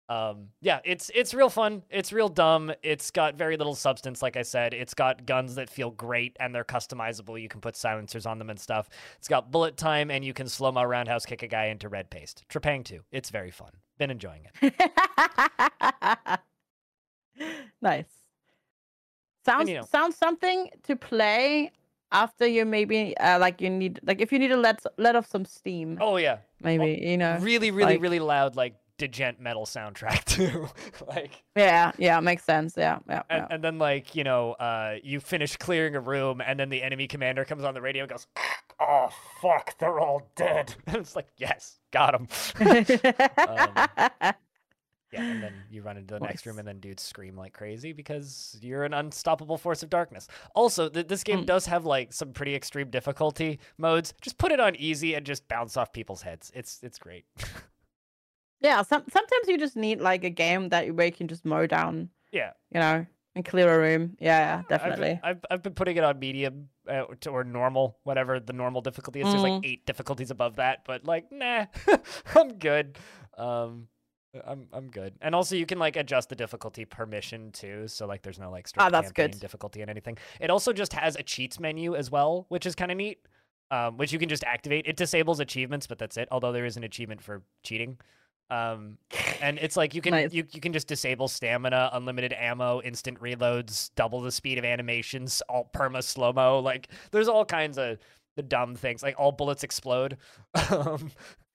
Um, yeah, it's it's real fun. It's real dumb. It's got very little substance, like I said. It's got guns that feel great and they're customizable. You can put silencers on them and stuff. It's got bullet time and you can slow mo roundhouse kick a guy into red paste. Trepang2. It's very fun. Been enjoying it. *laughs* nice. Sounds you know- sounds something to play after you maybe uh, like you need like if you need to let let off some steam. Oh yeah, maybe you know. really, really, like- really loud, like djent metal soundtrack *laughs* too. like, Yeah, yeah, makes sense. Yeah, yeah. and, yeah. and then like you know, uh, you finish clearing a room, and then the enemy commander comes on the radio and goes, "Oh fuck, they're all dead." *laughs* And it's like, yes, got him. *laughs* Yeah, and then you run into the next room, and then dudes scream like crazy because you're an unstoppable force of darkness. Also, th- this game Mm. does have like some pretty extreme difficulty modes. Just put it on easy and just bounce off people's heads. It's it's great. Yeah, some sometimes you just need like a game that where you can just mow down, yeah, you know, and clear a room. Yeah, yeah, I've been- definitely. I've, I've been putting it on medium uh, or normal, whatever the normal difficulty is. There's like Mm. eight difficulties above that, but like, nah, *laughs* I'm good. Um, I'm I'm good. And also, you can like adjust the difficulty permission too. So like, there's no like strict Ah, that's campaign good. difficulty and anything. It also just has a cheats menu as well, which is kind of neat. Um, which you can just activate. It disables achievements, but that's it. Although there is an achievement for cheating. Um, and it's like you can Nice. you, you can just disable stamina, unlimited ammo, instant reloads, double the speed of animations, all perma slow mo. Like there's all kinds of the dumb things. Like all bullets explode. *laughs* um,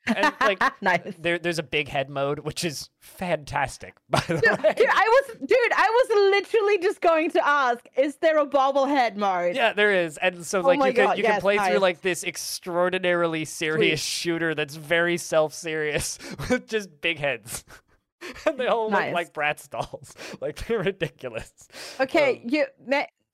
and like *laughs* nice. there there's a big head mode, which is fantastic. By the Dude, way, dude, I was dude, I was literally just going to ask, is there a bobblehead mode? yeah, there is, and so Oh like you can God, you can yes, play through like this extraordinarily serious shooter that's very self serious *laughs* with just big heads. *laughs* and they all Nice. look like Bratz dolls. Like they're ridiculous. Okay, Um, you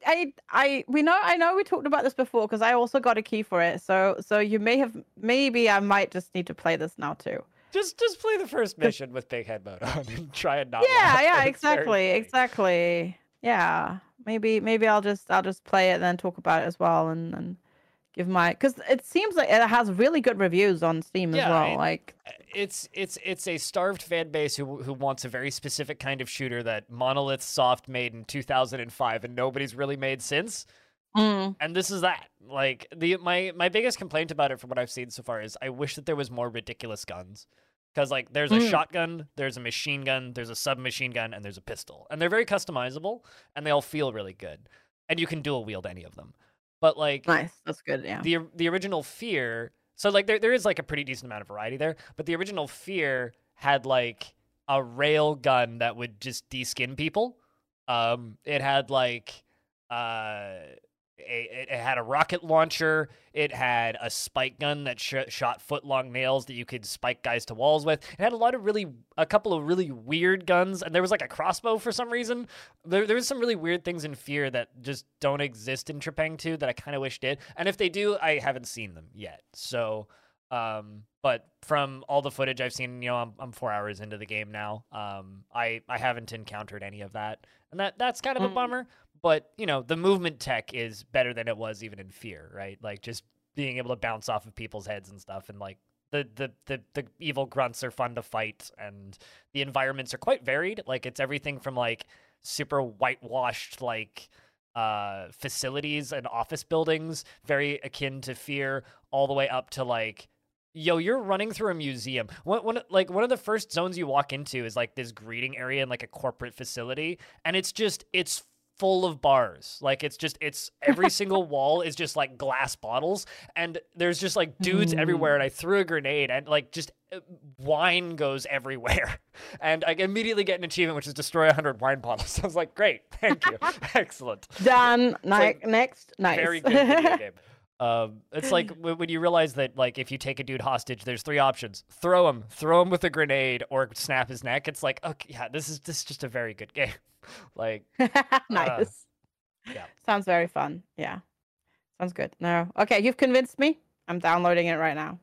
I I we know I know we talked about this before because I also got a key for it. So so you may have maybe I might just need to play this now too. Just just play the first mission with big head mode on and try and not. yeah, yeah, exactly, exactly. Yeah, maybe maybe I'll just I'll just play it and then talk about it as well and and give my because it seems like it has really good reviews on Steam Yeah, as well. Like It's it's it's a starved fan base who who wants a very specific kind of shooter that Monolith Soft made in 2005 and nobody's really made since. mm, And this is that. Like the my my biggest complaint about it from what I've seen so far is I wish that there was more ridiculous guns. Cuz like there's a Mm. shotgun, there's a machine gun, there's a submachine gun and there's a pistol. And they're very customizable and they all feel really good. And you can dual wield any of them. But like nice, that's good. Yeah. the the original fear so like there, there is like a pretty decent amount of variety there but the original fear had like a rail gun that would just deskin people Um, it had like uh, a, it had a rocket launcher. It had a spike gun that sh- shot foot long nails that you could spike guys to walls with. It had a lot of really, a couple of really weird guns, and there was like a crossbow for some reason. There, there was some really weird things in Fear that just don't exist in Trepang2 that I kind of wish did. And if they do, I haven't seen them yet. So, um, but from all the footage I've seen, you know, I'm, I'm four hours into the game now. Um, I, I haven't encountered any of that, and that that's kind of Mm. a bummer but you know the movement tech is better than it was even in fear right? Like just being able to bounce off of people's heads and stuff and like the the the, the evil grunts are fun to fight and the environments are quite varied. Like it's everything from like super whitewashed like uh facilities and office buildings very akin to fear all the way up to like yo you're running through a museum. One, one like one of the first zones you walk into is like this greeting area in like a corporate facility and it's just it's full of bars. Like it's just it's every single wall is just like glass bottles and there's just like dudes everywhere and I threw a grenade and like just uh, wine goes everywhere. *laughs* And I immediately get an achievement which is destroy 100 wine bottles. So *laughs* I was like, "Great. Thank you. *laughs* Excellent." Done. Ni- like next. Nice. Very good video game. Um, it's like *laughs* when you realize that, like, if you take a dude hostage, there's three options: throw him, throw him with a grenade, or snap his neck. It's like, okay, yeah, this is this is just a very good *laughs* game. like, *laughs* nice. yeah. Sounds very fun. Yeah. Sounds good. No. Okay, you've convinced me. I'm downloading it right now.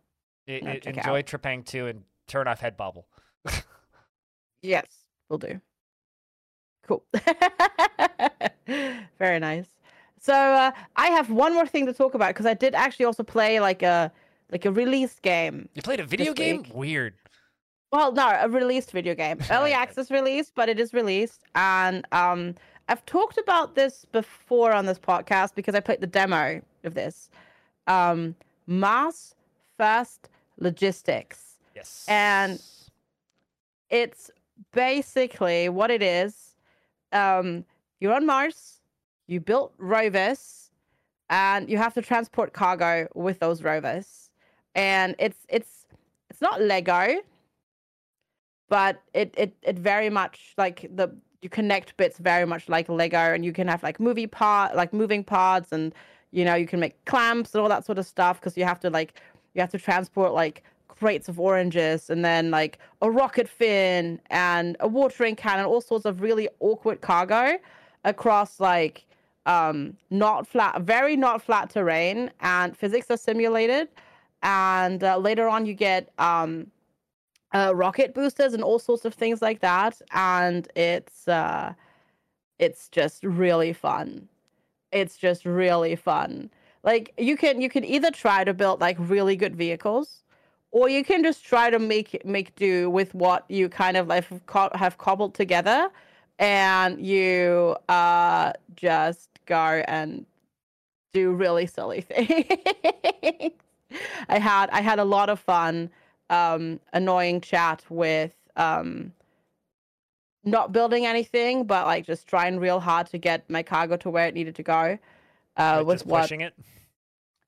I- No, it enjoy out. Trepang2 and turn off Head Bobble. Yes, we'll do. Cool. Very nice. So uh, I have one more thing to talk about because I did actually also play like a like a release game. You played a video game? week. Weird. Well, no, a released video game. *laughs* Early access release, but it is released. And um, I've talked about this before on this podcast because I played the demo of this. Um, Mars First Logistics. Yes. And- It's basically what it is. Um, you're on Mars, you built rovers, and you have to transport cargo with those rovers. And it's it's it's not Lego, but it it it very much like the you connect bits very much like Lego, and you can have like movie part like moving parts, and you know you can make clamps and all that sort of stuff because you have to like you have to transport like crates of oranges and then like a rocket fin and a watering can and all sorts of really awkward cargo across like um not flat very not flat terrain and physics are simulated. And uh, later on you get um uh, rocket boosters and all sorts of things like that. And it's uh it's just really fun. It's just really fun. Like you can you can either try to build like really good vehicles or you can just try to make make do with what you kind of like have co- have cobbled together. And you uh just go and do really silly *laughs* things i had i had a lot of fun um annoying chat with um not building anything but like just trying real hard to get my cargo to where it needed to go uh Like, what pushing it.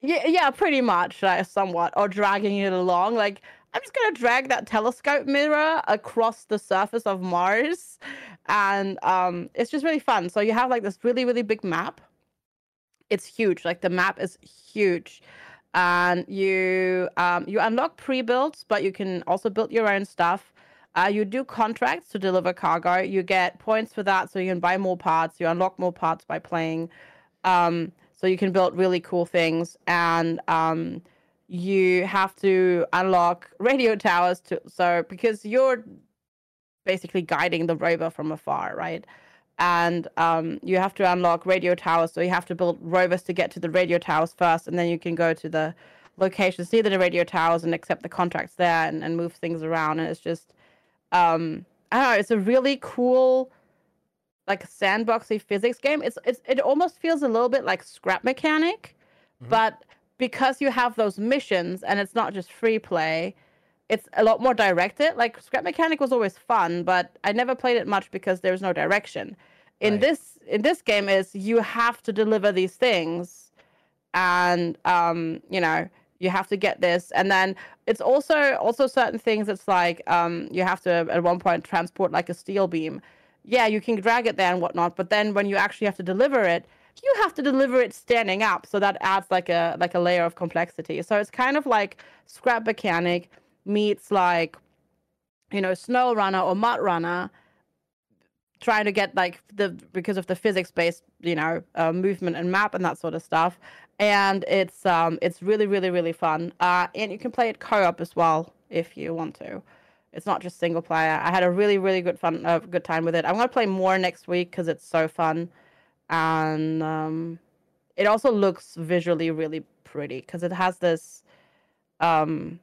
yeah, yeah, pretty much, like, somewhat, or dragging it along. Like, I'm just gonna drag that telescope mirror across the surface of Mars, and um, it's just really fun. So you have like this really, really big map. It's huge. Like the map is huge, and you um, you unlock pre-builds, but you can also build your own stuff. Uh, you do contracts to deliver cargo. You get points for that, so you can buy more parts. You unlock more parts by playing. Um, so you can build really cool things, and um, you have to unlock *laughs* radio towers to so because you're basically guiding the rover from afar, right? And um, you have to unlock radio towers, so you have to build rovers to get to the radio towers first, and then you can go to the locations near the radio towers and accept the contracts there and, and move things around. And it's just, um, I don't know, it's a really cool like sandboxy physics game. It's it's it almost feels a little bit like scrap mechanic, Mhm. but because you have those missions and it's not just free play, it's a lot more directed. Like scrap mechanic was always fun, but I never played it much because there's no direction. In Right. this in this game is you have to deliver these things and um you know you have to get this and then it's also also certain things it's like um you have to at one point transport like a steel beam yeah, you can drag it there and whatnot, but then when you actually have to deliver it, you have to deliver it standing up. So that adds like a like a layer of complexity. So it's kind of like scrap mechanic meets like you know snow runner or mud runner trying to get like the because of the physics based you know uh, movement and map and that sort of stuff. And it's um it's really really really fun. Uh and you can play it co-op as well if you want to. It's not just single player. I had a really really good fun uh, good time with it. I'm going to play more next week because it's so fun and um it also looks visually really pretty because it has this um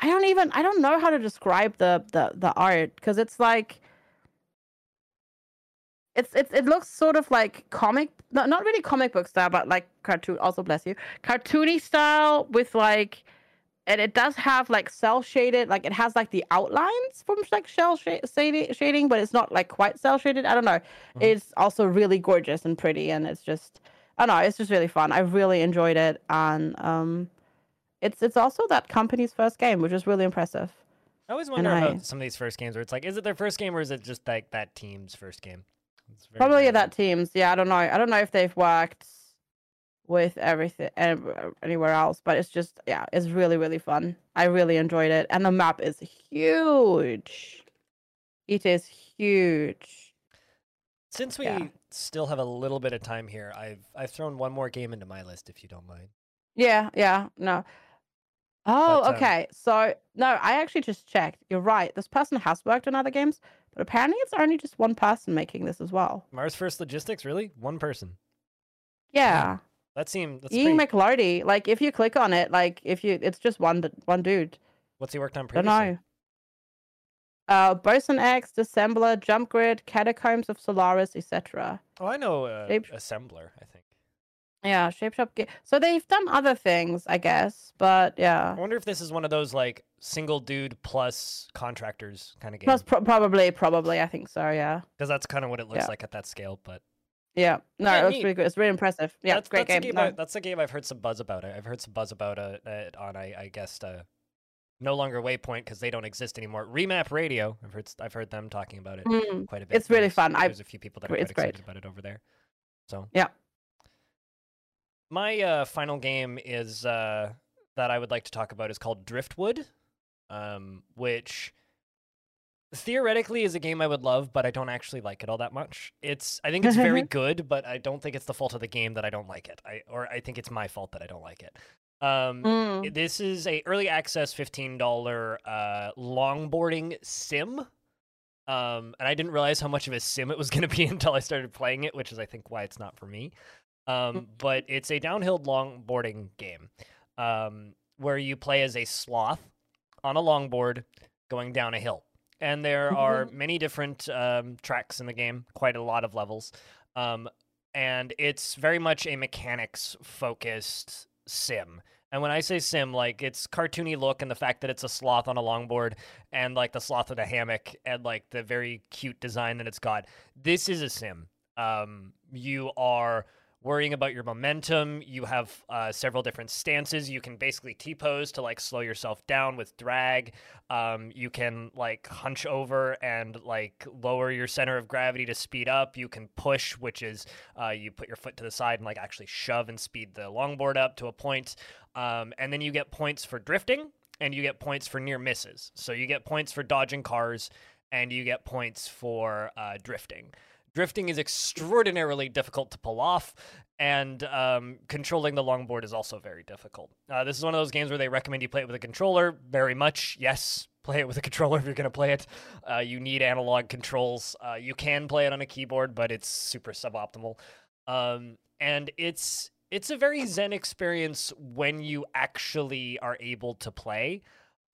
i don't even i don't know how to describe the the the art because it's like it's it's it looks sort of like comic not, not really comic book style but like cartoon also bless you cartoony style with like and it does have like cell shaded like it has like the outlines from like cell sh- shading but it's not like quite cell shaded i don't know mm-hmm. it's also really gorgeous and pretty and it's just i don't know it's just really fun i really enjoyed it and um it's it's also that company's first game which is really impressive I always wonder and about I, some of these first games where it's like, is it their first game or is it just like that team's first game? Probably rare. that teams. Yeah, I don't know. I don't know if they've worked with everything anywhere else, but it's just yeah, it's really really fun. I really enjoyed it, and the map is huge. It is huge. Since we yeah. still have a little bit of time here, I've I've thrown one more game into my list, if you don't mind. Yeah, yeah, no. Oh, but, um, okay. So no, I actually just checked. You're right. This person has worked on other games, but apparently it's only just one person making this as well. Mars First Logistics, really? One person. Yeah. That seemed that's Ian pretty... MacLarty. Like if you click on it, like if you it's just one one dude. What's he worked on previously? Don't know. Uh, Boson X, Dissembler, Jump Grid, Catacombs of Solaris, etc. Oh, I know uh, Shape... Assembler. I think. Yeah, Shape Shop. Ga- so they've done other things, I guess, but yeah. I wonder if this is one of those like single dude plus contractors kind of games. Plus, pro- probably, probably, I think so. Yeah. Because that's kind of what it looks yeah. like at that scale, but. Yeah, no, yeah, it was neat. really good. It's really impressive. Yeah, that's, great that's game. game I, that's a game I've heard some buzz about. It. I've heard some buzz about it, it on, I, I guess, uh, no longer Waypoint because they don't exist anymore. Remap Radio. I've heard I've heard them talking about it mm, quite a bit. It's really there's, fun. There's I've, a few people that are quite excited great. about it over there. So yeah, my uh, final game is uh, that I would like to talk about is called Driftwood, um, which theoretically is a game I would love, but I don't actually like it all that much. It's I think *laughs* it's very good, but I don't think it's the fault of the game that I don't like it. I or I think it's my fault that I don't like it. Um, mm. This is a early access fifteen dollar uh, longboarding sim. Um, and I didn't realize how much of a sim it was *laughs* going to be until I started playing it, which is I think why it's not for me. Um, mm. but it's a downhill longboarding game um, where you play as a sloth on a longboard going down a hill. And there are mm-hmm. many different um, tracks in the game, quite a lot of levels. Um, and it's very much a mechanics focused sim. And when I say sim, like it's cartoony look and the fact that it's a sloth on a longboard and like the sloth in a hammock and like the very cute design that it's got. This is a sim. Um, you are worrying about your momentum. You have uh, several different stances. You can basically T pose to like slow yourself down with drag. Um, you can like hunch over and like lower your center of gravity to speed up. You can push, which is uh, you put your foot to the side and like actually shove and speed the longboard up to a point. Um, and then you get points for drifting and you get points for near misses. So you get points for dodging cars and you get points for uh, drifting. Drifting is extraordinarily difficult to pull off, and um, controlling the longboard is also very difficult. Uh, this is one of those games where they recommend you play it with a controller. Very much, yes, *laughs* play it with a controller if you're going to play it. Uh, you need analog controls. Uh, you can play it on a keyboard, but it's super suboptimal. Um, and it's it's a very zen experience when you actually are able to play.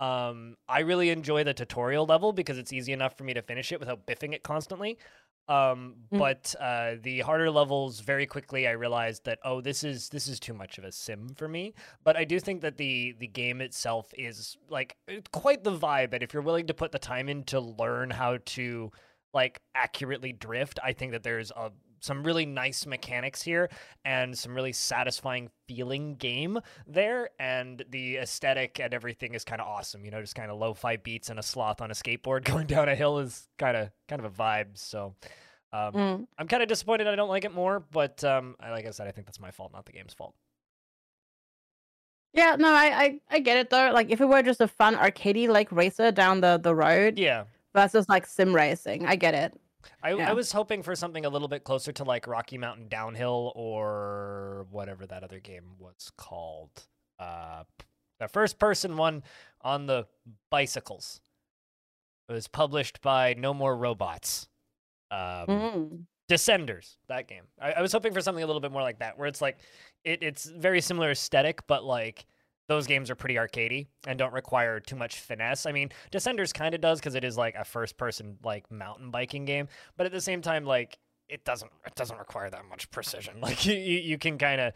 Um, I really enjoy the tutorial level because it's easy enough for me to finish it without biffing it constantly. Um, mm. but uh, the harder levels, very quickly, I realized that oh, this is this is too much of a sim for me. But I do think that the the game itself is like quite the vibe. And if you're willing to put the time in to learn how to like accurately drift, I think that there's a some really nice mechanics here and some really satisfying feeling game there and the aesthetic and everything is kind of awesome you know just kind of lo-fi beats and a sloth on a skateboard *laughs* going down a hill is kind of kind of a vibe so um, Mm. i'm kind of disappointed i don't like it more but um, I- like i said i think that's my fault not the game's fault Yeah, no, I, I I get it though. Like if it were just a fun arcadey like racer down the the road yeah versus like sim racing, I get it. I, I was hoping for something a little bit closer to like Rocky Mountain Downhill or whatever that other game was called. Uh, the first person one on the bicycles. It was published by No More Robots. Um, Mm. Descenders, that game. I, I was hoping for something a little bit more like that, where it's like it, it's very similar aesthetic, but like those games are pretty arcadey and don't require too much finesse. I mean, Descenders kind of does because it is like a first person like mountain biking game, but at the same time, like it doesn't it doesn't require that much precision. *laughs* Like you you, you can kind of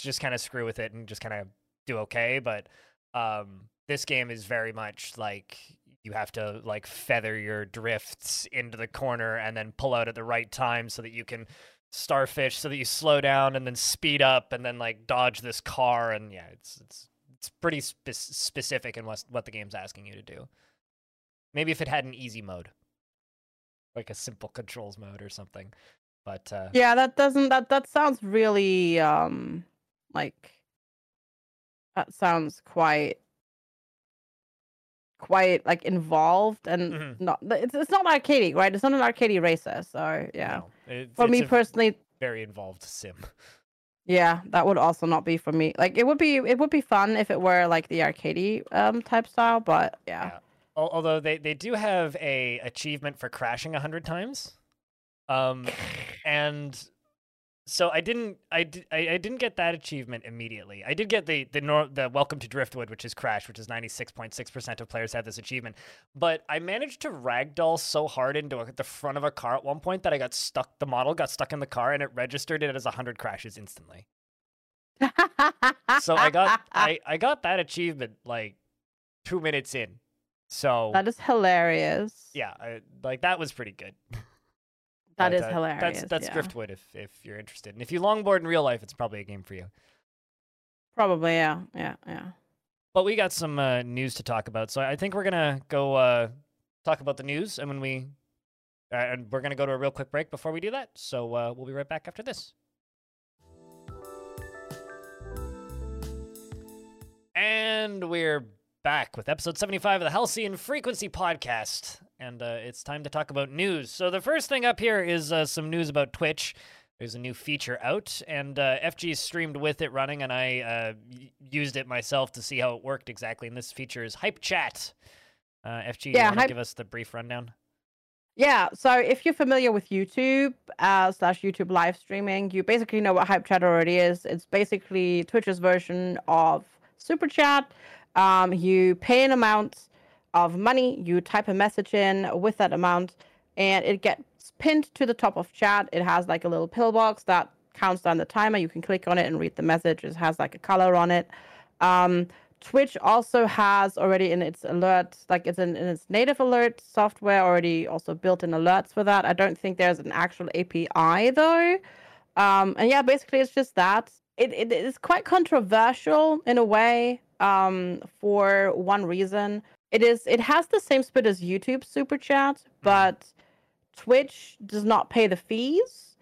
just kind of screw with it and just kind of do okay. But um, this game is very much like you have to like feather your drifts into the corner and then pull out at the right time so that you can starfish so that you slow down and then speed up and then like dodge this car and yeah it's it's it's pretty spe- specific in what what the game's asking you to do maybe if it had an easy mode like a simple controls mode or something but uh Yeah, that doesn't that that sounds really um like that sounds quite quite like involved and Mhm. not it's it's not arcadey, right? It's not an arcadey racer, so yeah. no, For me a personally, very involved sim *laughs* yeah, that would also not be for me. Like it would be it would be fun if it were like the arcadey um type style, but yeah. Yeah. Although they, they do have a achievement for crashing a hundred times, um, *laughs* and so I didn't I, di- I, I didn't get that achievement immediately. I did get the the nor- the Welcome to Driftwood, which is crash, which is ninety six point six percent of players have this achievement. But I managed to ragdoll so hard into a, the front of a car at one point that I got stuck. The model got stuck in the car, and it registered it as hundred crashes instantly. So I got I, *laughs* I got that achievement like two minutes in. So that is hilarious. yeah, I, like that was pretty good. *laughs* that But, is uh, hilarious. That's that's yeah. Driftwood if if you're interested, and if you longboard in real life, it's probably a game for you. Probably, yeah, yeah, yeah. But we got some uh, news to talk about, so I think we're gonna go uh, talk about the news, and when we uh, and we're gonna go to a real quick break before we do that. So uh, we'll be right back after this. And we're back with episode 75 of the Halcyon Frequency Podcast. And uh, it's time to talk about news. So, the first thing up here is uh, some news about Twitch. There's a new feature out, and uh, FG streamed with it running, and I uh, used it myself to see how it worked exactly. And this feature is Hype Chat. Uh, FG, do you Yeah, want to give us the brief rundown? Yeah, so if you're familiar with YouTube uh, slash YouTube live streaming, you basically know what Hype Chat already is. It's basically Twitch's version of Super Chat. Um, you pay an amount of money, you type a message in with that amount, and it gets pinned to the top of chat. It has like a little pillbox that counts down the timer. You can click on it and read the message. It has like a color on it. Um, Twitch also has already in its alert, like it's in, in its native alert software, already also built in alerts for that. I don't think there's an actual API though. Um, and yeah, basically it's just that. It, it is quite controversial in a way um, for one reason. It is it has the same split as YouTube Super Chat, but Twitch does not pay the fees.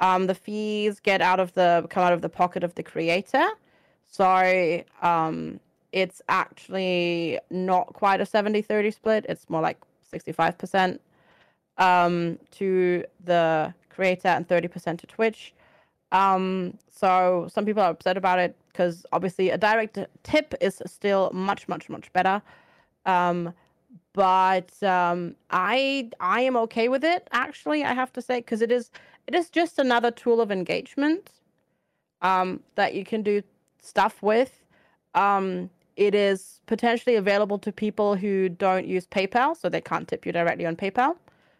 Um, the fees get out of the come out of the pocket of the creator. So um, it's actually not quite a 70-30 split. It's more like 65% um, to the creator and 30% to Twitch. Um, so some people are upset about it because obviously a direct tip is still much, much, much better. Um, but um, I I am okay with it actually. I have to say because it is it is just another tool of engagement um, that you can do stuff with. Um, it is potentially available to people who don't use PayPal, so they can't tip you directly on PayPal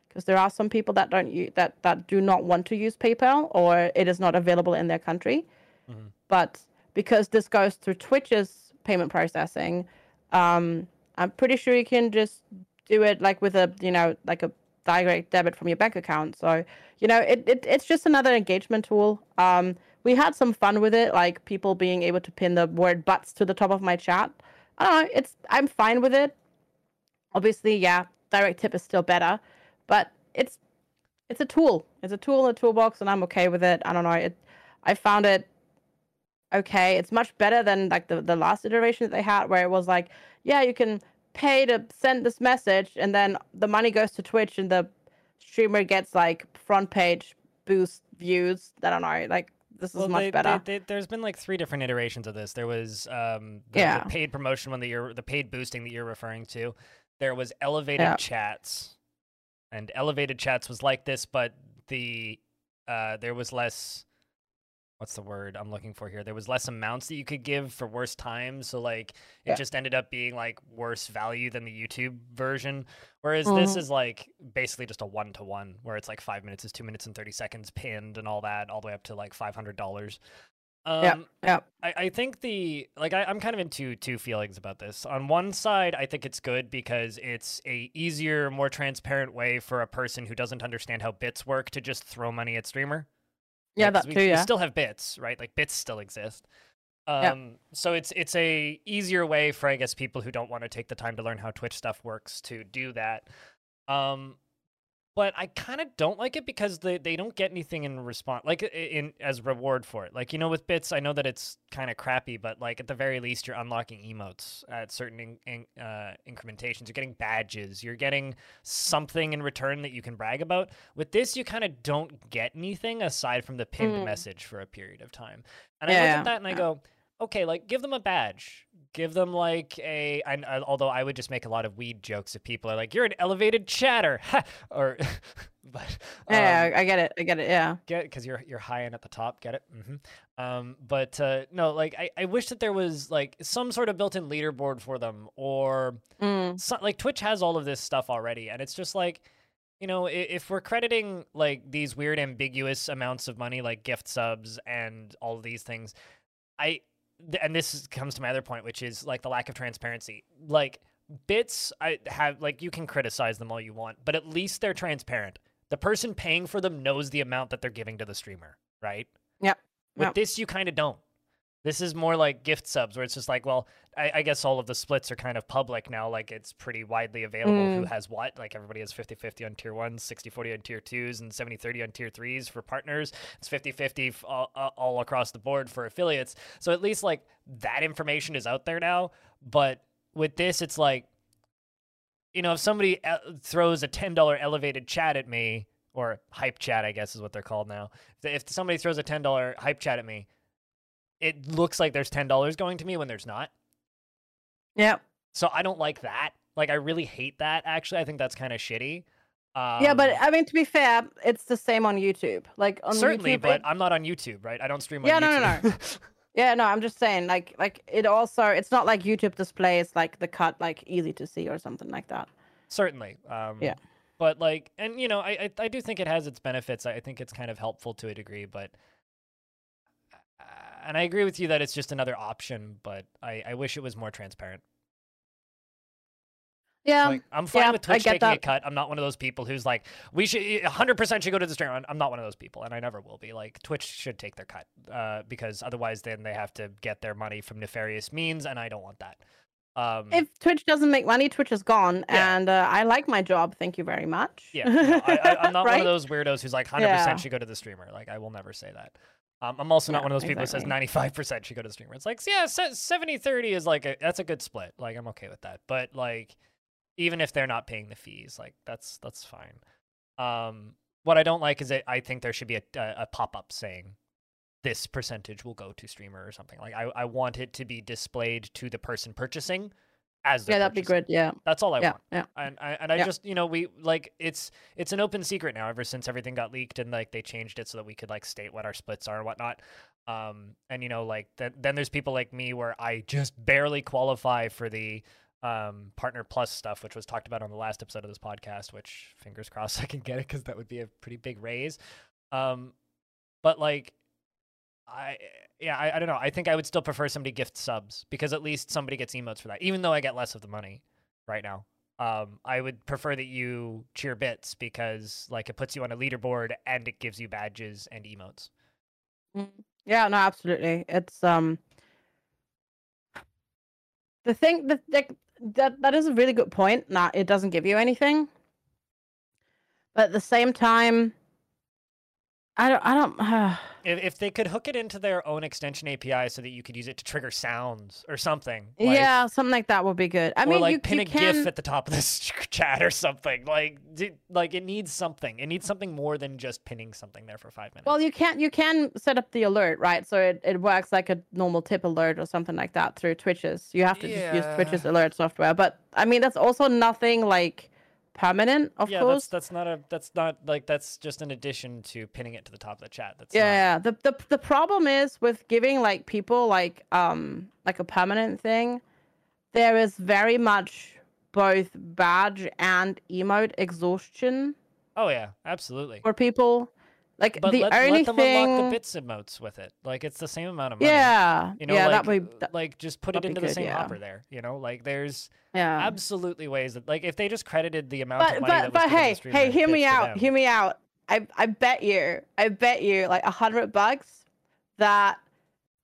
because there are some people that don't use that that do not want to use PayPal or it is not available in their country. Mhm. But because this goes through Twitch's payment processing, um, I'm pretty sure you can just do it like with a you know like a direct debit from your bank account. So you know, it, it it's just another engagement tool. Um, we had some fun with it, like people being able to pin the word butts to the top of my chat. I don't know. It's I'm fine with it. Obviously, yeah, direct tip is still better, but it's it's a tool. It's a tool in the toolbox, and I'm okay with it. I don't know. It I found it okay. It's much better than like the, the last iteration that they had, where it was like, yeah, you can pay to send this message, and then the money goes to Twitch, and the streamer gets like front page boost views. I don't know. Like this is well, much they, better. They, they, there's been like three different iterations of this. There was um, the, Yeah. the paid promotion one that you're, the paid boosting that you're referring to. There was elevated Yeah. chats, and elevated chats was like this, but the uh, there was less. What's the word I'm looking for here? There was less amounts that you could give for worse times, so like it Yeah. just ended up being like worse value than the YouTube version. Whereas this Mhm. is like basically just a one to one, where it's like five minutes is two minutes and thirty seconds pinned and all that, all the way up to like five hundred dollars. Um, Yeah, yeah. I, I think the like I, I'm kind of in two two feelings about this. On one side, I think it's good because it's a easier, more transparent way for a person who doesn't understand how bits work to just throw money at streamer. Yeah, 'cause that we, too, we yeah. still have bits, right? Like bits still exist. Um, Yeah. So it's it's a easier way for I guess people who don't want to take the time to learn how Twitch stuff works to do that. Um, but I kind of don't like it because they, they don't get anything in response, like in as reward for it. Like you know, with bits, I know that it's kind of crappy, but like at the very least, you're unlocking emotes at certain in, in, uh, incrementations. You're getting badges. You're getting something in return that you can brag about. With this, you kind of don't get anything aside from the pinned Mm. message for a period of time. And I look at that and I go, okay, like give them a badge. Give them like a, I, I- although I would just make a lot of weed jokes if people are like, "You're an elevated chatter," *laughs* or, *laughs* but um, Yeah, I get it. I get it. Yeah. get because you're you're high end at the top. Get it? hmm Um, but uh, no, like I, I wish that there was like some sort of built-in leaderboard for them, or Mm. so, like Twitch has all of this stuff already, and it's just like, you know, if we're crediting like these weird ambiguous amounts of money, like gift subs and all of these things, I and this comes to my other point, which is like the lack of transparency. Like bits, I have like you can criticize them all you want, but at least they're transparent. The person paying for them knows the amount that they're giving to the streamer, right? Yep. With Yep. this, you kind of don't. This is more like gift subs, where it's just like, well, I, I guess all of the splits are kind of public now. Like it's pretty widely available who Mm. has what. Like everybody has 50 50 on tier ones, 60 40 on tier twos, and 70 30 on tier threes for partners. It's 50 50 all, all- across the board for affiliates. So at least like that information is out there now. But with this, it's like, you know, if somebody uh, throws a $10 elevated chat at me, or hype chat, I guess is what they're called now. If if somebody throws a $10 hype chat at me, it looks like there's $10 going to me when there's not. Yeah. So I don't like that. Like I really hate that actually. I think that's kind of shitty. Um, yeah, but I mean, to be fair, it's the same on YouTube. Like on certainly, YouTube, but it- I'm not on YouTube, right? I don't stream on Yeah, no, no, no, *laughs* yeah, no, I'm just saying, like, like it also, it's not like YouTube displays like the cut like easy to see or something like that. certainly. Um, Yeah. But like, and you know, I, I I do think it has its benefits. I think it's kind of helpful to a degree, but. Uh, And I agree with you that it's just another option, but I, I wish it was more transparent. Yeah, Like, I'm fine yeah, with I Twitch get taking a that. cut. I'm not one of those people who's like, we should 100% should go to the stream. I'm- I'm not one of those people, and I never will be. Like, Twitch should take their cut uh, because otherwise, then they have to get their money from nefarious means, and I don't want that. Um, if Twitch doesn't make money, Twitch is gone, Yeah. and uh, I like my job. Thank you very much. yeah, no, I, I, I'm *laughs* not one of those weirdos who's like 100% Yeah. should go to the streamer. Like, I will never say that. Um, I'm also not one of those people exactly. who says 95% should go to the streamer. It's like, yeah, 70 30 is like, a, that's a good split. Like, I'm okay with that. But, like, even if they're not paying the fees, like, that's that's fine. Um, what I don't like is that I think there should be a, a, a pop up saying this percentage will go to streamer or something. Like, I, I want it to be displayed to the person purchasing as yeah, that'd be good. Yeah, That's all I yeah, want yeah. and I, and I Yeah. just you know we like it's it's an open secret now ever since everything got leaked and like they changed it so that we could like state what our splits are and whatnot um and you know like th- then there's people like me where i just barely qualify for the um partner plus stuff which was talked about on the last episode of this podcast which fingers crossed *laughs* i can get it because that would be a pretty big raise um but like I yeah, I, I don't know. I think I would still prefer somebody gift subs because at least somebody gets emotes for that, even though I get less of the money right now. Um, I would prefer that you cheer bits because like it puts you on a leaderboard and it gives you badges and emotes. Mm. Yeah, no, absolutely. It's um the thing that that that, that is a really good point. Nah, it doesn't give you anything. But at the same time, I don't I don't *sighs* uh, If, if they could hook it into their own extension API so that you could use it to trigger sounds or something. Like, yeah, something like that would be good. I or mean, like you, pin you a can GIF at the top of this *laughs* chat or something. Like, d- like it needs something. It needs something more than just pinning something there for five minutes. Well, you can you can set up the alert, right? So it, it works like a normal tip alert or something like that through Twitches. You have to just use Twitch's alert software. But I mean that's also nothing like permanent, of yeah, course. that's that's not a that's not like that's just an addition to pinning it to the top of the chat. That's yeah, not- yeah. The, the the problem is with giving like people like um like a permanent thing, there is very much both badge and emote exhaustion Oh yeah, absolutely. for people. Like But the let, only let them thing, unlock the bits emotes with it. Like it's the same amount of money. yeah, You know, yeah, like, that would that, like just put it that'd into the same yeah. hopper there. You know, like there's yeah. absolutely ways that like if they just credited the amount but of money but that was but hey hey hear me out them. hear me out i i bet you i bet you like a hundred bucks that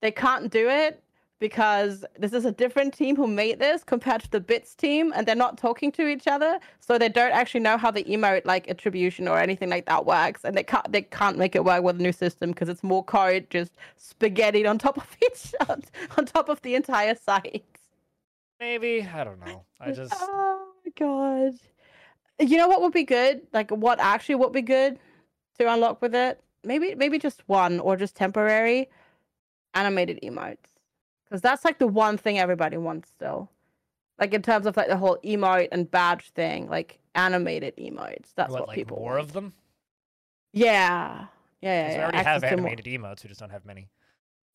they can't do it because this is a different team who made this compared to the bits team and they're not talking to each other so they don't actually know how the emote like attribution or anything like that works and they can't they can't make it work with a new system because it's more code just spaghetti on top *laughs* of each on top of the entire site Maybe I don't know. I *laughs* just Oh my god. You know what would be good? Like what actually would be good to unlock with it? Maybe maybe just one or just temporary animated emotes. Cuz that's like the one thing everybody wants still. Like in terms of like the whole emote and badge thing, like animated emotes. That's what, what like people more want. of them. Yeah. Yeah, yeah. we already access have to more- animated emotes. We just don't have many.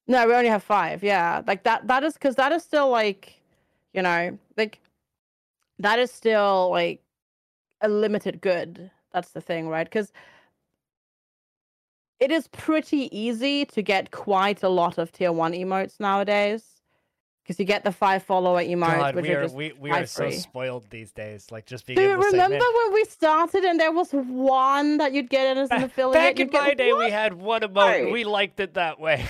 No, we only have five. Yeah, like that. That is because that is still like, you know, like that is still like a limited good. That's the thing, right? Because it is pretty easy to get quite a lot of tier one emotes nowadays. Because you get the five follower emotes, God, which we are are just we, we are so spoiled these days. Like just being Do you say, remember "Man, when we started and there was one that you'd get as an affiliate? Back in my day, we had one emote. We liked it that way.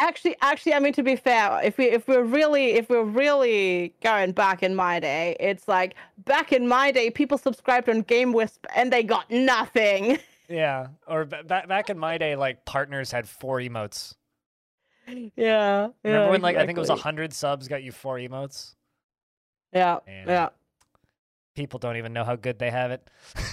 Actually, actually, I mean to be fair, if we if we're really if we're really going back in my day, it's like back in my day, people subscribed on Game Wisp and they got nothing. *laughs* yeah. Or ba- back in my day, like partners had four emotes. yeah. Remember when like I think it was exactly. hundred subs got you four emotes? Yeah. Man. Yeah. People don't even know how good they have it.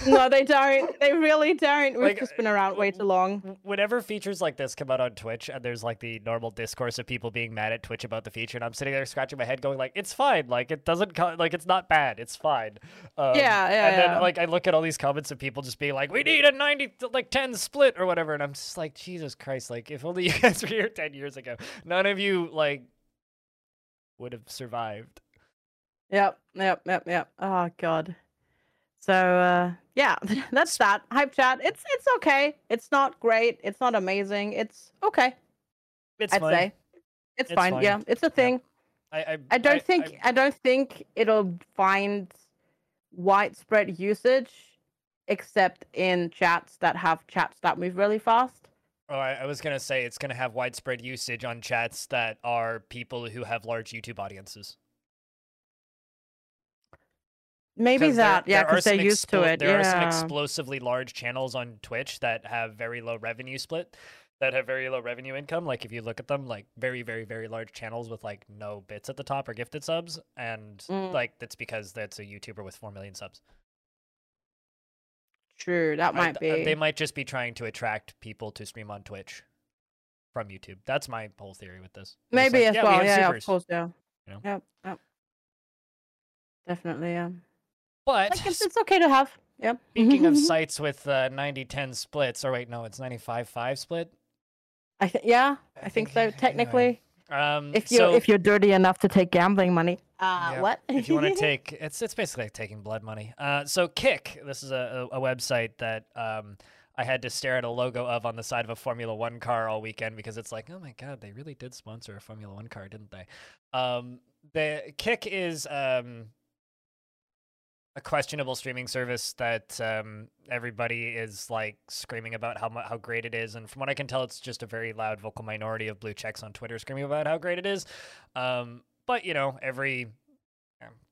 No, they *laughs* don't. They really don't. We've Like, just been around way too long. Whenever features like this come out on Twitch, and there's like the normal discourse of people being mad at Twitch about the feature, and I'm sitting there scratching my head, going like, "It's fine. Like it doesn't co- like it's not bad. It's fine." Um, Yeah, yeah, And then yeah. like I look at all these comments of people just being like, "We need a 90 like 10 split or whatever," and I'm just like, Jesus Christ! Like if only *laughs* you guys were here 10 years ago, none of you like would have survived. Yep. Yep. Yep. Yep. Oh god. So uh yeah, *laughs* that's that. Hype chat. It's it's okay. It's not great. It's not amazing. It's okay. It's I'd fine. say. It's, It's fine. fine. Yeah, it's a thing. I, I I don't think I, don't think it'll find widespread usage except in chats that have chats that move really fast. Oh, I, I was gonna say it's gonna have widespread usage on chats that are people who have large YouTube audiences. Maybe there- that, yeah, there are because they're used to it. There are some explosively large channels on Twitch that have very low revenue split, that have very low revenue income. Like if you look at them, like very, very, very large channels with like no bits at the top or gifted subs, and Mm. like that's because that's a YouTuber with four million subs. True, that might th- uh, be. They might just be trying to attract people to stream on Twitch from YouTube. That's my whole theory with this. Maybe like, as yeah, well. have Yeah, yeah, of course, yeah. you know? Yep, yep. Definitely, yeah. But Like it's, *laughs* it's okay to have. Yep. *laughs* Speaking of sites with uh, 90-10 splits, or wait, no, it's 95-5 split. I think yeah, I I think think- so. *laughs* anyway. Technically, Um, if you so, are if you're dirty enough to take gambling money. Uh, yeah, what? if you want to take, it's it's basically like taking blood money. Uh, so Kick, this is a, a, a website that um, I had to stare at a logo of on the side of a Formula One car all weekend because it's like, oh my god, they really did sponsor a Formula One car, didn't they? Um, the Kick is um, a questionable streaming service that um, everybody is like screaming about how how great it is, and from what I can tell, it's just a very loud vocal minority of blue checks on Twitter screaming about how great it is. Um, but you know, every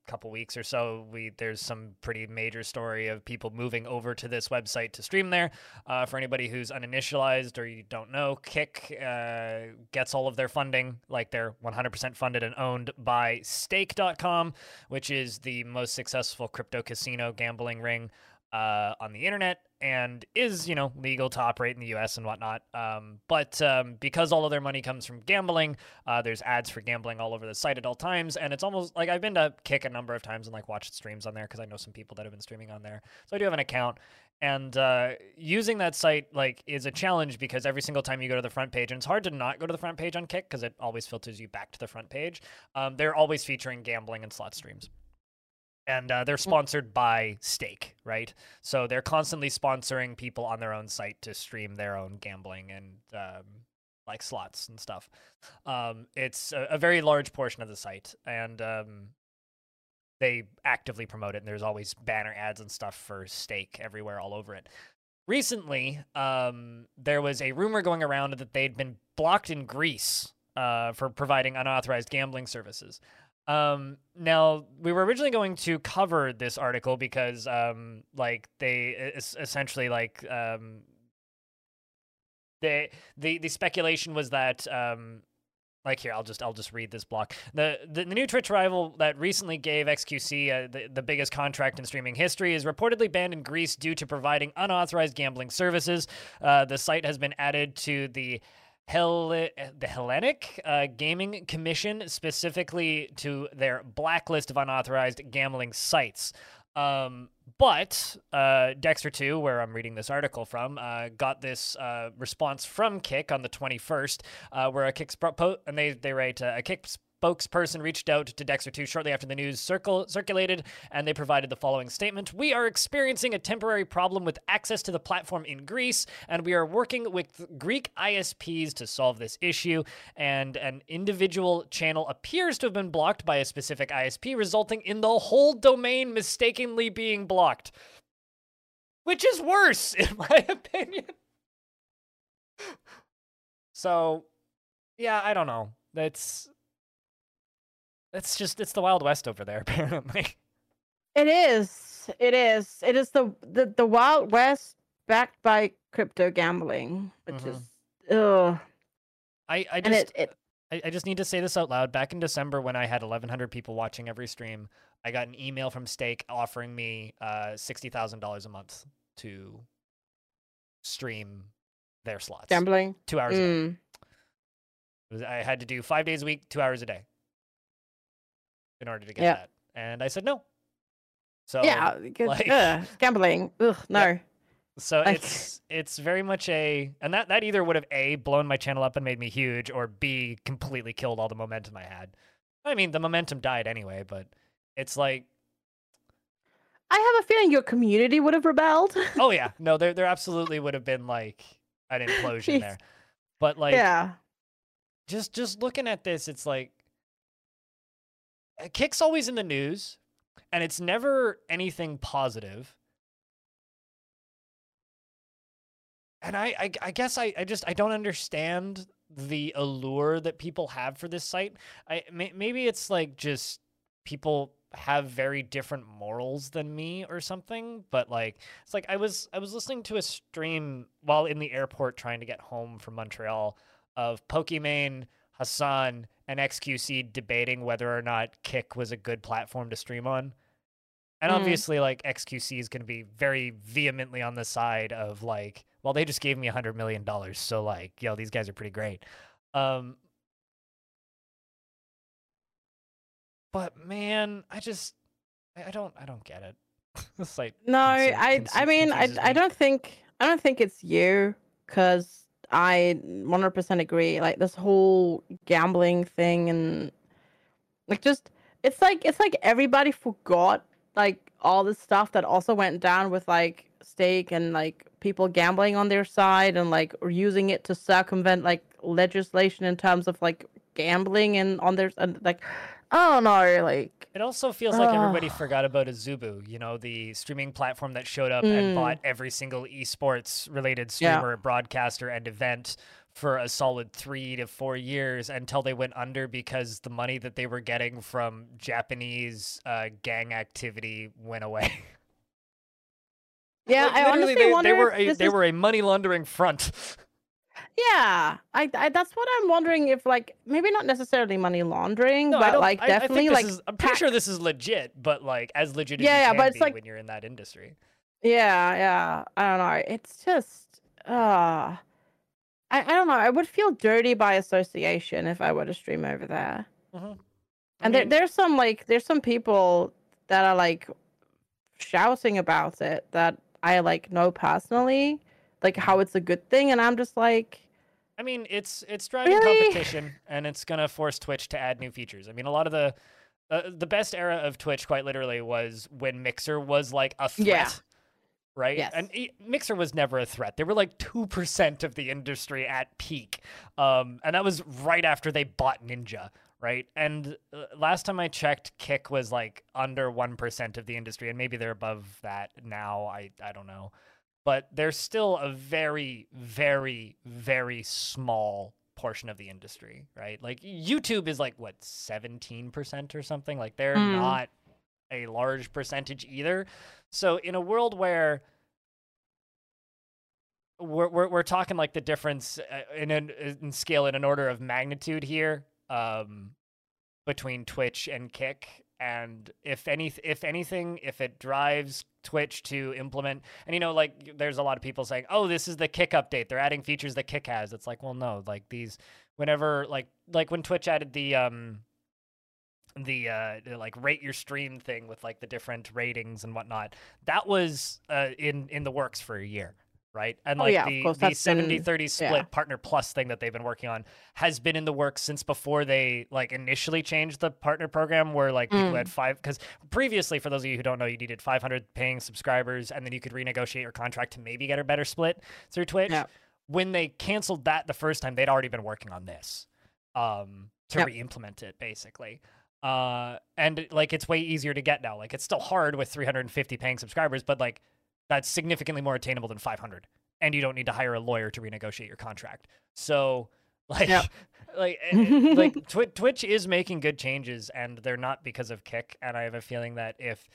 couple weeks or so, we there's some pretty major story of people moving over to this website to stream there. Uh, for anybody who's uninitialized or you don't know, Kick uh, gets all of their funding, like they're 100% funded and owned by Stake.com, which is the most successful crypto casino gambling ring uh, on the internet and is you know legal to operate in the U.S. and whatnot. Um, but um, because all of their money comes from gambling, uh, there's ads for gambling all over the site at all times, and it's almost like I've been to Kick a number of times and like watched streams on there because I know some people that have been streaming on there. So I do have an account. And uh, using that site like is a challenge because every single time you go to the front page, and it's hard to not go to the front page on Kick because it always filters you back to the front page. Um, they're always featuring gambling and slot streams and uh, they're sponsored by Stake, right? So they're constantly sponsoring people on their own site to stream their own gambling and um, like slots and stuff. Um, it's a, a, very large portion of the site, and um, they actively promote it. And there's always banner ads and stuff for Stake everywhere, all over it. Recently, um, there was a rumor going around that they'd been blocked in Greece uh, for providing unauthorized gambling services. Um, now we were originally going to cover this article because, um, like they essentially like um, they the the speculation was that um, like here I'll just I'll just read this block. The the, the new Twitch rival that recently gave XQC uh, the, the biggest contract in streaming history is reportedly banned in Greece due to providing unauthorized gambling services. Uh, the site has been added to the Hell- the Hellenic uh, Gaming Commission, specifically to their blacklist of unauthorized gambling sites. Um, but uh, Dexerto, where I'm reading this article from, uh, got this uh, response from Kick on the 21st, uh, where a Kick po- and they they write uh, a Kick spokesperson reached out to Dexerto shortly after the news circle- circulated, and they provided the following statement We are experiencing a temporary problem with access to the platform in Greece, and we are working with Greek ISPs to solve this issue. And an individual channel appears to have been blocked by a specific ISP, resulting in the whole domain mistakenly being blocked. Which is worse, *laughs* in my opinion. So, yeah, I don't know. That's it's just it's the Wild West over there, *laughs* apparently. It is. It is. It is the the, the Wild West backed by crypto gambling, which mm-hmm. is ugh. I I just it, it, I, I just need to say this out loud. Back in December, when I had 1,100 people watching every stream, I got an email from Stake offering me uh, sixty thousand dollars a month to stream their slots. Gambling. Two hours mm. a day. I had to do five days a week, two hours a day in order to get yeah. that. And I said no. So yeah, like, ugh, gambling. *laughs* Ugh, no. Yeah. So it's it's very much a and that that either would have a blown my channel up and made me huge or b completely killed all the momentum I had. I mean, the momentum died anyway, but it's like I have a feeling your community would have rebelled. oh yeah, *laughs* no, there there absolutely would have been like an implosion there. But like, yeah, just just looking at this, it's like Uh, Kick's always in the news, and it's never anything positive. And I, I, I guess I, I just I don't understand the allure that people have for this site. I may, maybe it's like just people have very different morals than me or something but like it's like i was i was listening to a stream while in the airport trying to get home from montreal of pokimane Hasan and XQC debating whether or not Kick was a good platform to stream on. And mm. obviously, like XQC is going to be very vehemently on the side of like, well, they just gave me a hundred million dollars, so like, yo, these guys are pretty great. Um, but man, I just, I don't, I don't get it. *laughs* it's like no, I, I mean, I, I don't think, I don't think it's you because I 100% agree. Like this whole gambling thing and like just it's like it's like everybody forgot like all the stuff that also went down with like stake and like people gambling on their side and like using it to circumvent like legislation in terms of like gambling and on their and like I don't know, like It also feels like everybody forgot about Azubu, you know, the streaming platform that showed up Mm. and bought every single esports related Yeah. streamer, broadcaster, and event for a solid three to four years until they went under because the money that they were getting from Japanese uh, gang activity went away. *laughs* yeah, Like, I honestly they, wonder they were if a, this they is- were a money laundering front. *laughs* Yeah, I, I that's what I'm wondering if like maybe not necessarily money laundering, No, but like I- I think definitely this like is- I'm pretty sure this is legit, but like as legit as Yeah, you yeah, can but it's be like- when you're in that industry. Yeah, yeah. I don't know. It's just uh I, I don't know. I would feel dirty by association if I were to stream over there. Mhm. I And there, there's some like there's some people that are like shouting about it that I like know personally, like how it's a good thing, and I'm just like, I mean, it's it's driving Really? competition, and it's gonna force Twitch to add new features. I mean, a lot of the uh, the best era of Twitch, quite literally, was when Mixer was like a threat. Yeah. Right, Yes. and e- Mixer was never a threat. They were like two percent of the industry at peak, um, and that was right after they bought Ninja. Right, and uh, last time I checked, Kick was like under one percent of the industry, and maybe they're above that now. I I don't know but they're still a very, very, very small portion of the industry, right? Like YouTube is like what seventeen percent or something. Like they're Mm. not a large percentage either. So in a world where we're we're, we're talking like the difference uh, in an in scale in an order of magnitude here um, between Twitch and Kick. And if any if anything, if it drives Twitch to implement, and you know, like there's a lot of people saying, "Oh, this is the Kick update. They're adding features that Kick has." It's like, well, no, like these, whenever like like when Twitch added the um the uh like rate your stream thing with like the different ratings and whatnot that was uh in in the works for a year right and Oh, like yeah, the the that's 70 been- 30 split yeah. partner plus thing that they've been working on has been in the works since before they like initially changed the partner program where like people Mm. had five because previously for those of you who don't know you needed 500 paying subscribers and then you could renegotiate your contract to maybe get a better split through twitch Yeah. when they canceled that the first time they'd already been working on this um to Yep. re-implement it basically uh and like it's way easier to get now like it's still hard with 350 paying subscribers but like that's significantly more attainable than 500 and you don't need to hire a lawyer to renegotiate your contract so *laughs* like Yep. *laughs* like eh, like *laughs* Twi- twitch is making good changes and they're not because of kick and i have a feeling that if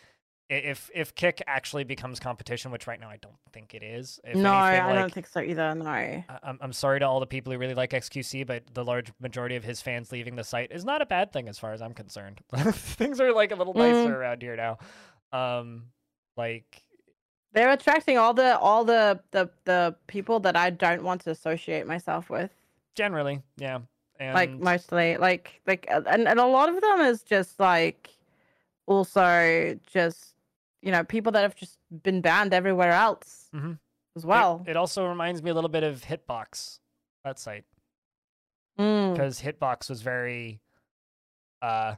if if kick actually becomes competition which right now i don't think it is if no, anything, I like, don't think so either. No. I- I'm, I'm sorry to all the people who really like XQC, but the large majority of his fans leaving the site is not a bad thing as far as I'm concerned. Things are like a little nicer Mm. around here now. Um, like They're attracting all the all the the the people that I don't want to associate myself with. generally, yeah. And like mostly like like uh, and, and a lot of them is just like also just you know people that have just been banned everywhere else Mhm. as well it, also reminds me a little bit of Hitbox, that site, Mm. because Hitbox was very, uh,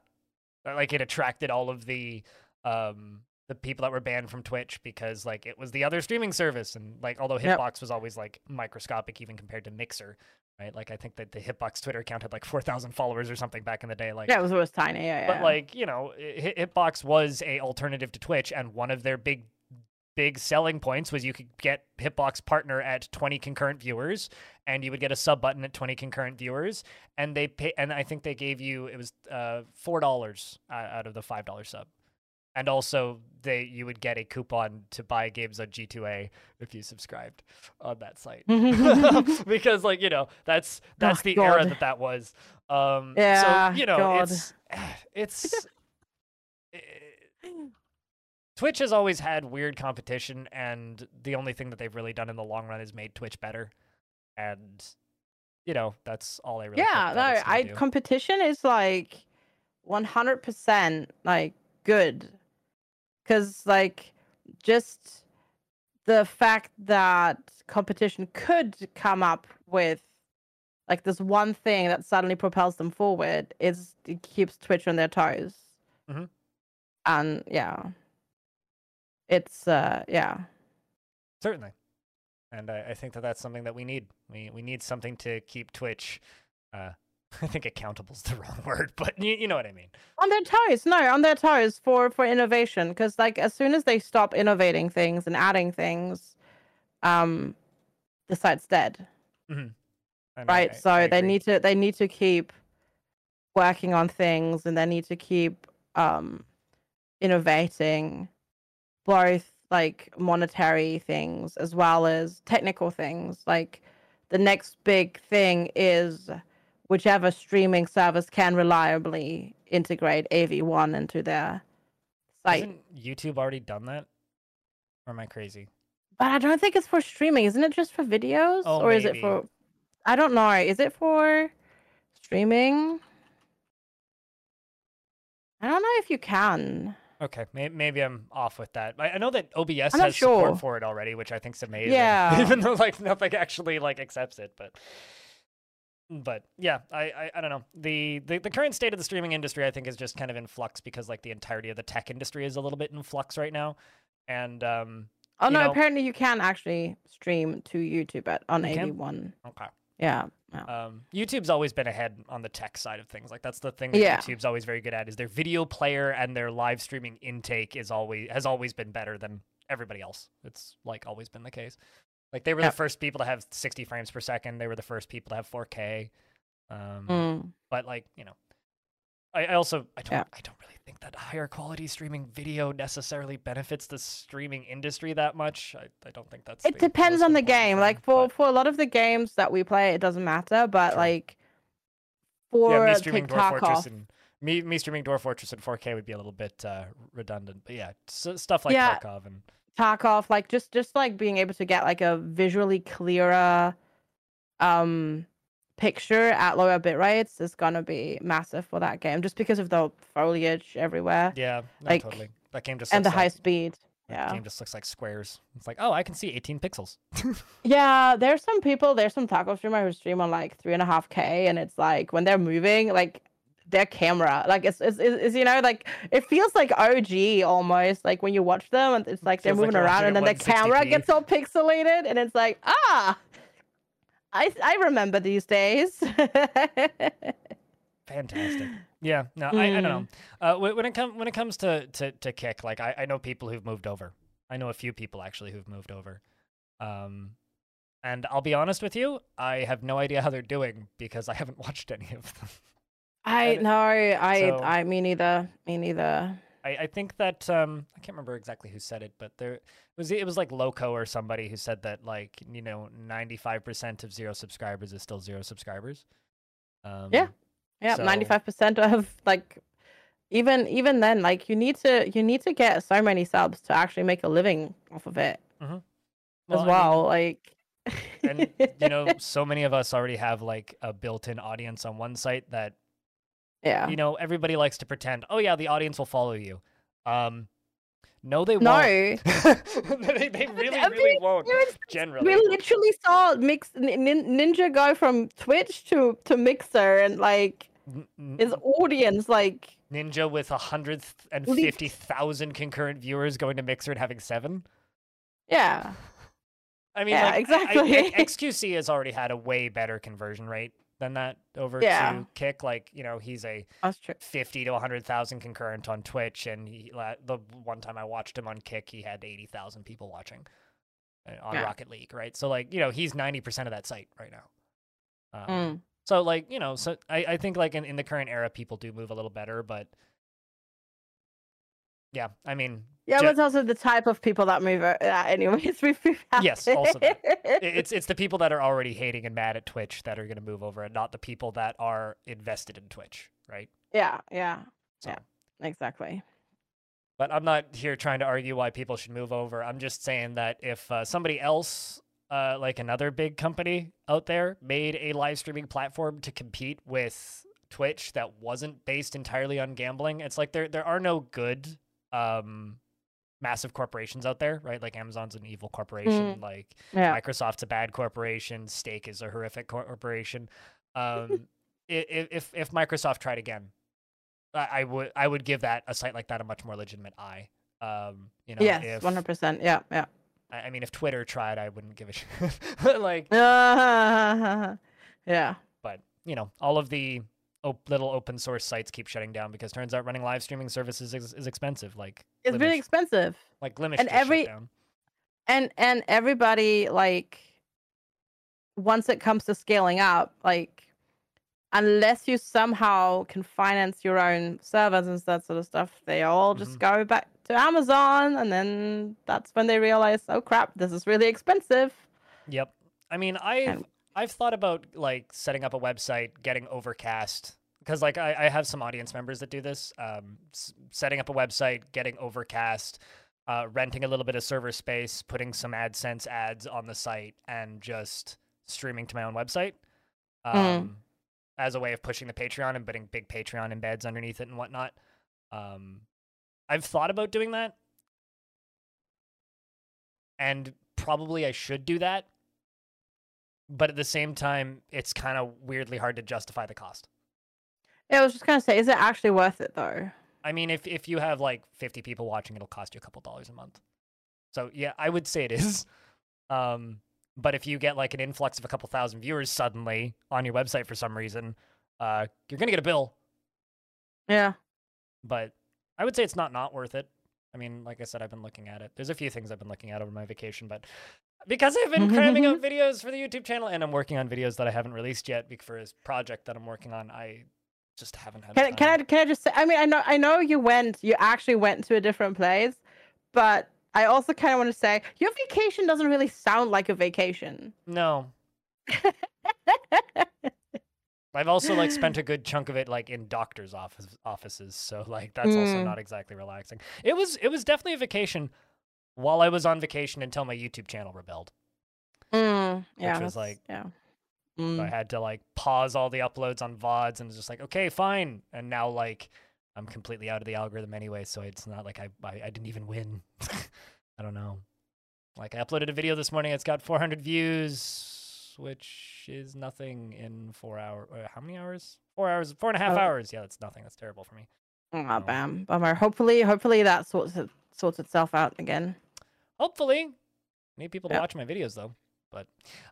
like it attracted all of the um the people that were banned from Twitch because like it was the other streaming service and like although Yep. Hitbox was always like microscopic even compared to Mixer, right? Like I think that the Hitbox Twitter account had like 4,000 followers or something back in the day like yeah it was always tiny yeah, but yeah. like, you know, Hit- Hitbox was a alternative to Twitch and one of their big big selling points was you could get Hitbox partner at 20 concurrent viewers and you would get a sub button at 20 concurrent viewers and they pay and I think they gave you it was uh $4 uh, out of the $5 sub. And also they you would get a coupon to buy games on G2A if you subscribed on that site. *laughs* *laughs* because like, you know, that's that's Oh, the era that that was. Um Yeah, so, you know, God. it's *sighs* it's eh, Twitch has always had weird competition, and the only thing that they've really done in the long run is made Twitch better. And you know, that's all I really. yeah no i do. competition is like 100% like good because like just the fact that competition could come up with like this one thing that suddenly propels them forward is it keeps twitch on their toes Mhm. and yeah it's uh yeah Certainly, and I, I think that that's something that we need. We we need something to keep Twitch, uh, *laughs* I think accountable's the wrong *laughs* word, but you, you know what I mean. on their toes no on their toes for for innovation because like as soon as they stop innovating things and adding things um the site's dead. I- right? I- so I they need to they need to keep working on things and they need to keep um innovating both like monetary things as well as technical things. Like the next big thing is whichever streaming service can reliably integrate AV1 into their site. Hasn't YouTube already done that? Or am I crazy? But I don't think it's for streaming. Isn't it just for videos? Oh, or is it for I don't know. Is it for streaming? I don't know if you can. Okay, maybe I'm off with that. I, know that OBS has support for it already, which I think is amazing. Yeah. *laughs* even though like *laughs* nothing actually like accepts it, but but yeah, I, I I don't know. The, the the current state of the streaming industry, I think, is just kind of in flux because like the entirety of the tech industry is a little bit in flux right now, and um Oh no, know- apparently you can actually stream to YouTube at on can? AV1. okay. Yeah. yeah. Um, YouTube's always been ahead on the tech side of things. Like that's the thing that Yeah. YouTube's always very good at is their video player and their live streaming intake is always has always been better than everybody else. It's like always been the case. Like they were the first people to have 60 frames per second. They were the first people to have 4K. Um, Mm. But like you know, I, I also I don't Yeah. I don't really think that higher quality streaming video necessarily benefits the streaming industry that much. I, I don't think that's. It depends on the game. thing, Like for but- for a lot of the games that we play, it doesn't matter. But Sure. like for yeah, me streaming Dwarf Fortress Tarkov, and me me streaming Dwarf Fortress in 4K would be a little bit uh, redundant, but yeah, s- stuff like Yeah. Tarkov and Tarkov, like just just like being able to get like a visually clearer um picture at lower bit rates is gonna be massive for that game, just because of the foliage everywhere yeah, no, Like, totally. That game just and the looks high like, speed. that Yeah. game just looks like squares. It's like, oh, I can see 18 pixels. *laughs* Yeah, there's some people, there's some Tarkov streamer who stream on like three and a half K, and it's like when they're moving, like their camera, like it's, it's, it's, you know, like it feels like OG almost, like when you watch them, and it's like they're Feels like moving around, and then the camera gets all pixelated, and it's like, ah, I, I remember these days. *laughs* Fantastic. Yeah, no, I, I don't know. Mm. Uh, when, when it comes when it comes to, to, to kick, like I, I know people who've moved over. I know a few people actually who've moved over. Um, and I'll be honest with you, I have no idea how they're doing because I haven't *laughs* watched any of them. I know, I, so- I, me neither, me neither. I, I think that um, I can't remember exactly who said it, but there it was it was like Loco or somebody who said that like you know ninety five percent of zero subscribers is still zero subscribers. Um, Yeah. Yeah, ninety five percent of like even even then, like you need to you need to get so many subs to actually make a living off of it well, as I mean, well. like and you know, *laughs* so many of us already have like a built-in audience on one site that yeah. you know everybody likes to pretend. Oh yeah, the audience will follow you. Um, no, they No. won't. *laughs* *laughs* they, they really, I mean, really won't. know, Generally, we literally saw mix Nin- Nin- Ninja go from Twitch to to Mixer and like his audience like Ninja with a hundred and fifty thousand concurrent viewers going to Mixer and having seven. yeah. I mean, Yeah, like, I- I- exactly. *laughs* XQC has already had a way better conversion rate than that over Yeah. to Kick. Like, you know, he's a 50 to 100,000 concurrent on Twitch, and he, the one time I watched him on Kick, he had 80,000 people watching uh, on Yeah. Rocket League, right? So, like, you know, he's 90% of that site right now. Um, Mm. So, like, you know, so I, I think, like, in, in the current era, people do move a little better, but yeah, I mean, Yeah, but it's also the type of people that move. Uh, anyways, *laughs* we've, we've Yes, also that. *laughs* it's it's the people that are already hating and mad at Twitch that are going to move over, and not the people that are invested in Twitch, right? yeah, yeah, So, Yeah. exactly. but I'm not here trying to argue why people should move over. I'm just saying that if uh, somebody else, uh, like another big company out there, made a live streaming platform to compete with Twitch that wasn't based entirely on gambling, it's like there there are no good um, massive corporations out there, right? Like Amazon's an evil corporation, like Yeah. Microsoft's a bad corporation. Stake is a horrific corporation. Um, *laughs* i- i- if if Microsoft tried again, I, I would I would give that a site like that a much more legitimate eye. Um, you know, yes, if one hundred percent. Yeah, yeah. I I mean, if Twitter tried, I wouldn't give a shit. *laughs* Like, *laughs* yeah. but you know, all of the op- little open source sites keep shutting down because turns out running live streaming services is, is expensive. Like It's Glimesh- really expensive. like Glimesh and every- down. and and everybody like once it comes to scaling up like unless you somehow can finance your own servers and that sort of stuff they all just mm-hmm. go back to amazon and then that's when they realize oh crap this is really expensive Yep. I mean, I've And- I've thought about like setting up a website, getting Owncast, because like I, I have some audience members that do this. Um, s- setting up a website, getting Owncast, uh, renting a little bit of server space, putting some AdSense ads on the site, and just streaming to my own website. Um, Mm. as a way of pushing the Patreon and putting big Patreon embeds underneath it and whatnot. Um, I've thought about doing that, and probably I should do that. But at the same time, it's kind of weirdly hard to justify the cost. yeah, i was just gonna say is it actually worth it though I mean, if if you have like 50 people watching, it'll cost you a couple dollars a month. So yeah, I would say it is. *laughs* Um, but if you get like an influx of a couple thousand viewers suddenly on your website for some reason, uh, you're gonna get a bill. yeah but I would say it's not not worth it. I mean, like I said, I've been looking at it. There's a few things I've been looking at over my vacation, but because I've been cramming out *laughs* videos for the YouTube channel and I'm working on videos that I haven't released yet for his project that I'm working on, I just haven't had can, time. can i can i just say i mean i know i know you went you actually went to a different place but i also kind of want to say your vacation doesn't really sound like a vacation No, I've also like spent a good chunk of it like in doctors' office offices, so like that's also Mm. not exactly relaxing. It was it was definitely a vacation while I was on vacation until my YouTube channel rebelled. Mm, yeah, was like- yeah. So I Mm. had to like pause all the uploads on VODs and was just like, okay, fine. And now like I'm completely out of the algorithm anyway, so it's not like I I, I didn't even win. *laughs* I don't know. Like I uploaded a video this morning, it's got 400 views, which is nothing in four hours. How many hours? Four hours, four and a half Oh. hours. Yeah, that's nothing. That's terrible for me. Aw, No. bam, bummer. Hopefully, hopefully that sorts it, sorts itself out again. Hopefully, I need people to Yeah. watch my videos though. But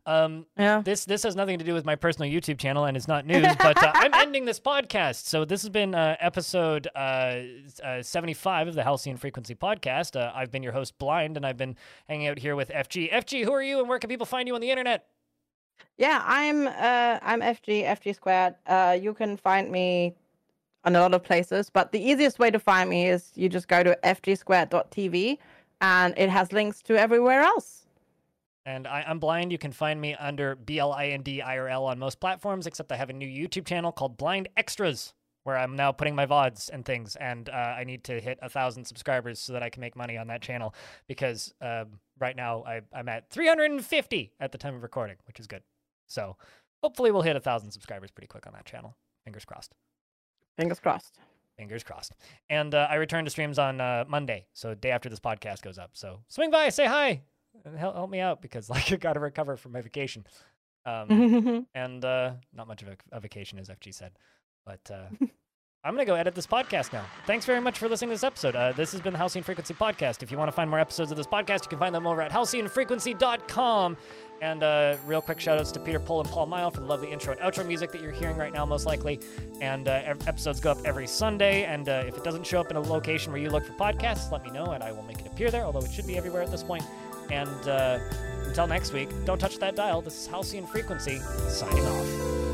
um, Yeah. this this has nothing to do with my personal YouTube channel and it's not *laughs* news, but uh, I'm ending this podcast. So this has been uh, episode uh, uh, 75 of the Halcyon Frequency podcast. Uh, I've been your host, Blind, and I've been hanging out here with FG. FG, who are you, and where can people find you on the internet? Yeah, I'm uh I'm FG FG squared. Uh, you can find me on a lot of places, but the easiest way to find me is you just go to fgsquared.tv, and it has links to everywhere else. And I, I'm blind. You can find me under B L I N D I R L on most platforms, except I have a new YouTube channel called Blind Extras, where I'm now putting my VODs and things. And uh, I need to hit a thousand subscribers so that I can make money on that channel because um, right now I, I'm at 350 at the time of recording, which is good. So hopefully we'll hit a thousand subscribers pretty quick on that channel. Fingers crossed. Fingers crossed. Fingers crossed. And uh, I return to streams on uh, Monday, so day after this podcast goes up. So swing by, say hi, and help, help me out because *laughs* like I got to recover from my vacation. Um, *laughs* and uh, not much of a, a vacation, as FG said. But *laughs* I'm gonna go edit this podcast now. Thanks very much for listening to this episode. Uh, this has been the Halcyon Frequency podcast. If you want to find more episodes of this podcast, you can find them over at halcyonfrequency.com. And uh, real quick shout outs to Peter Pull and Paul Mile for the lovely intro and outro music that you're hearing right now, most likely. And uh, episodes go up every Sunday. And uh, if it doesn't show up in a location where you look for podcasts, let me know and I will make it appear there, although it should be everywhere at this point. And uh, until next week, don't touch that dial. This is Halcyon Frequency signing off.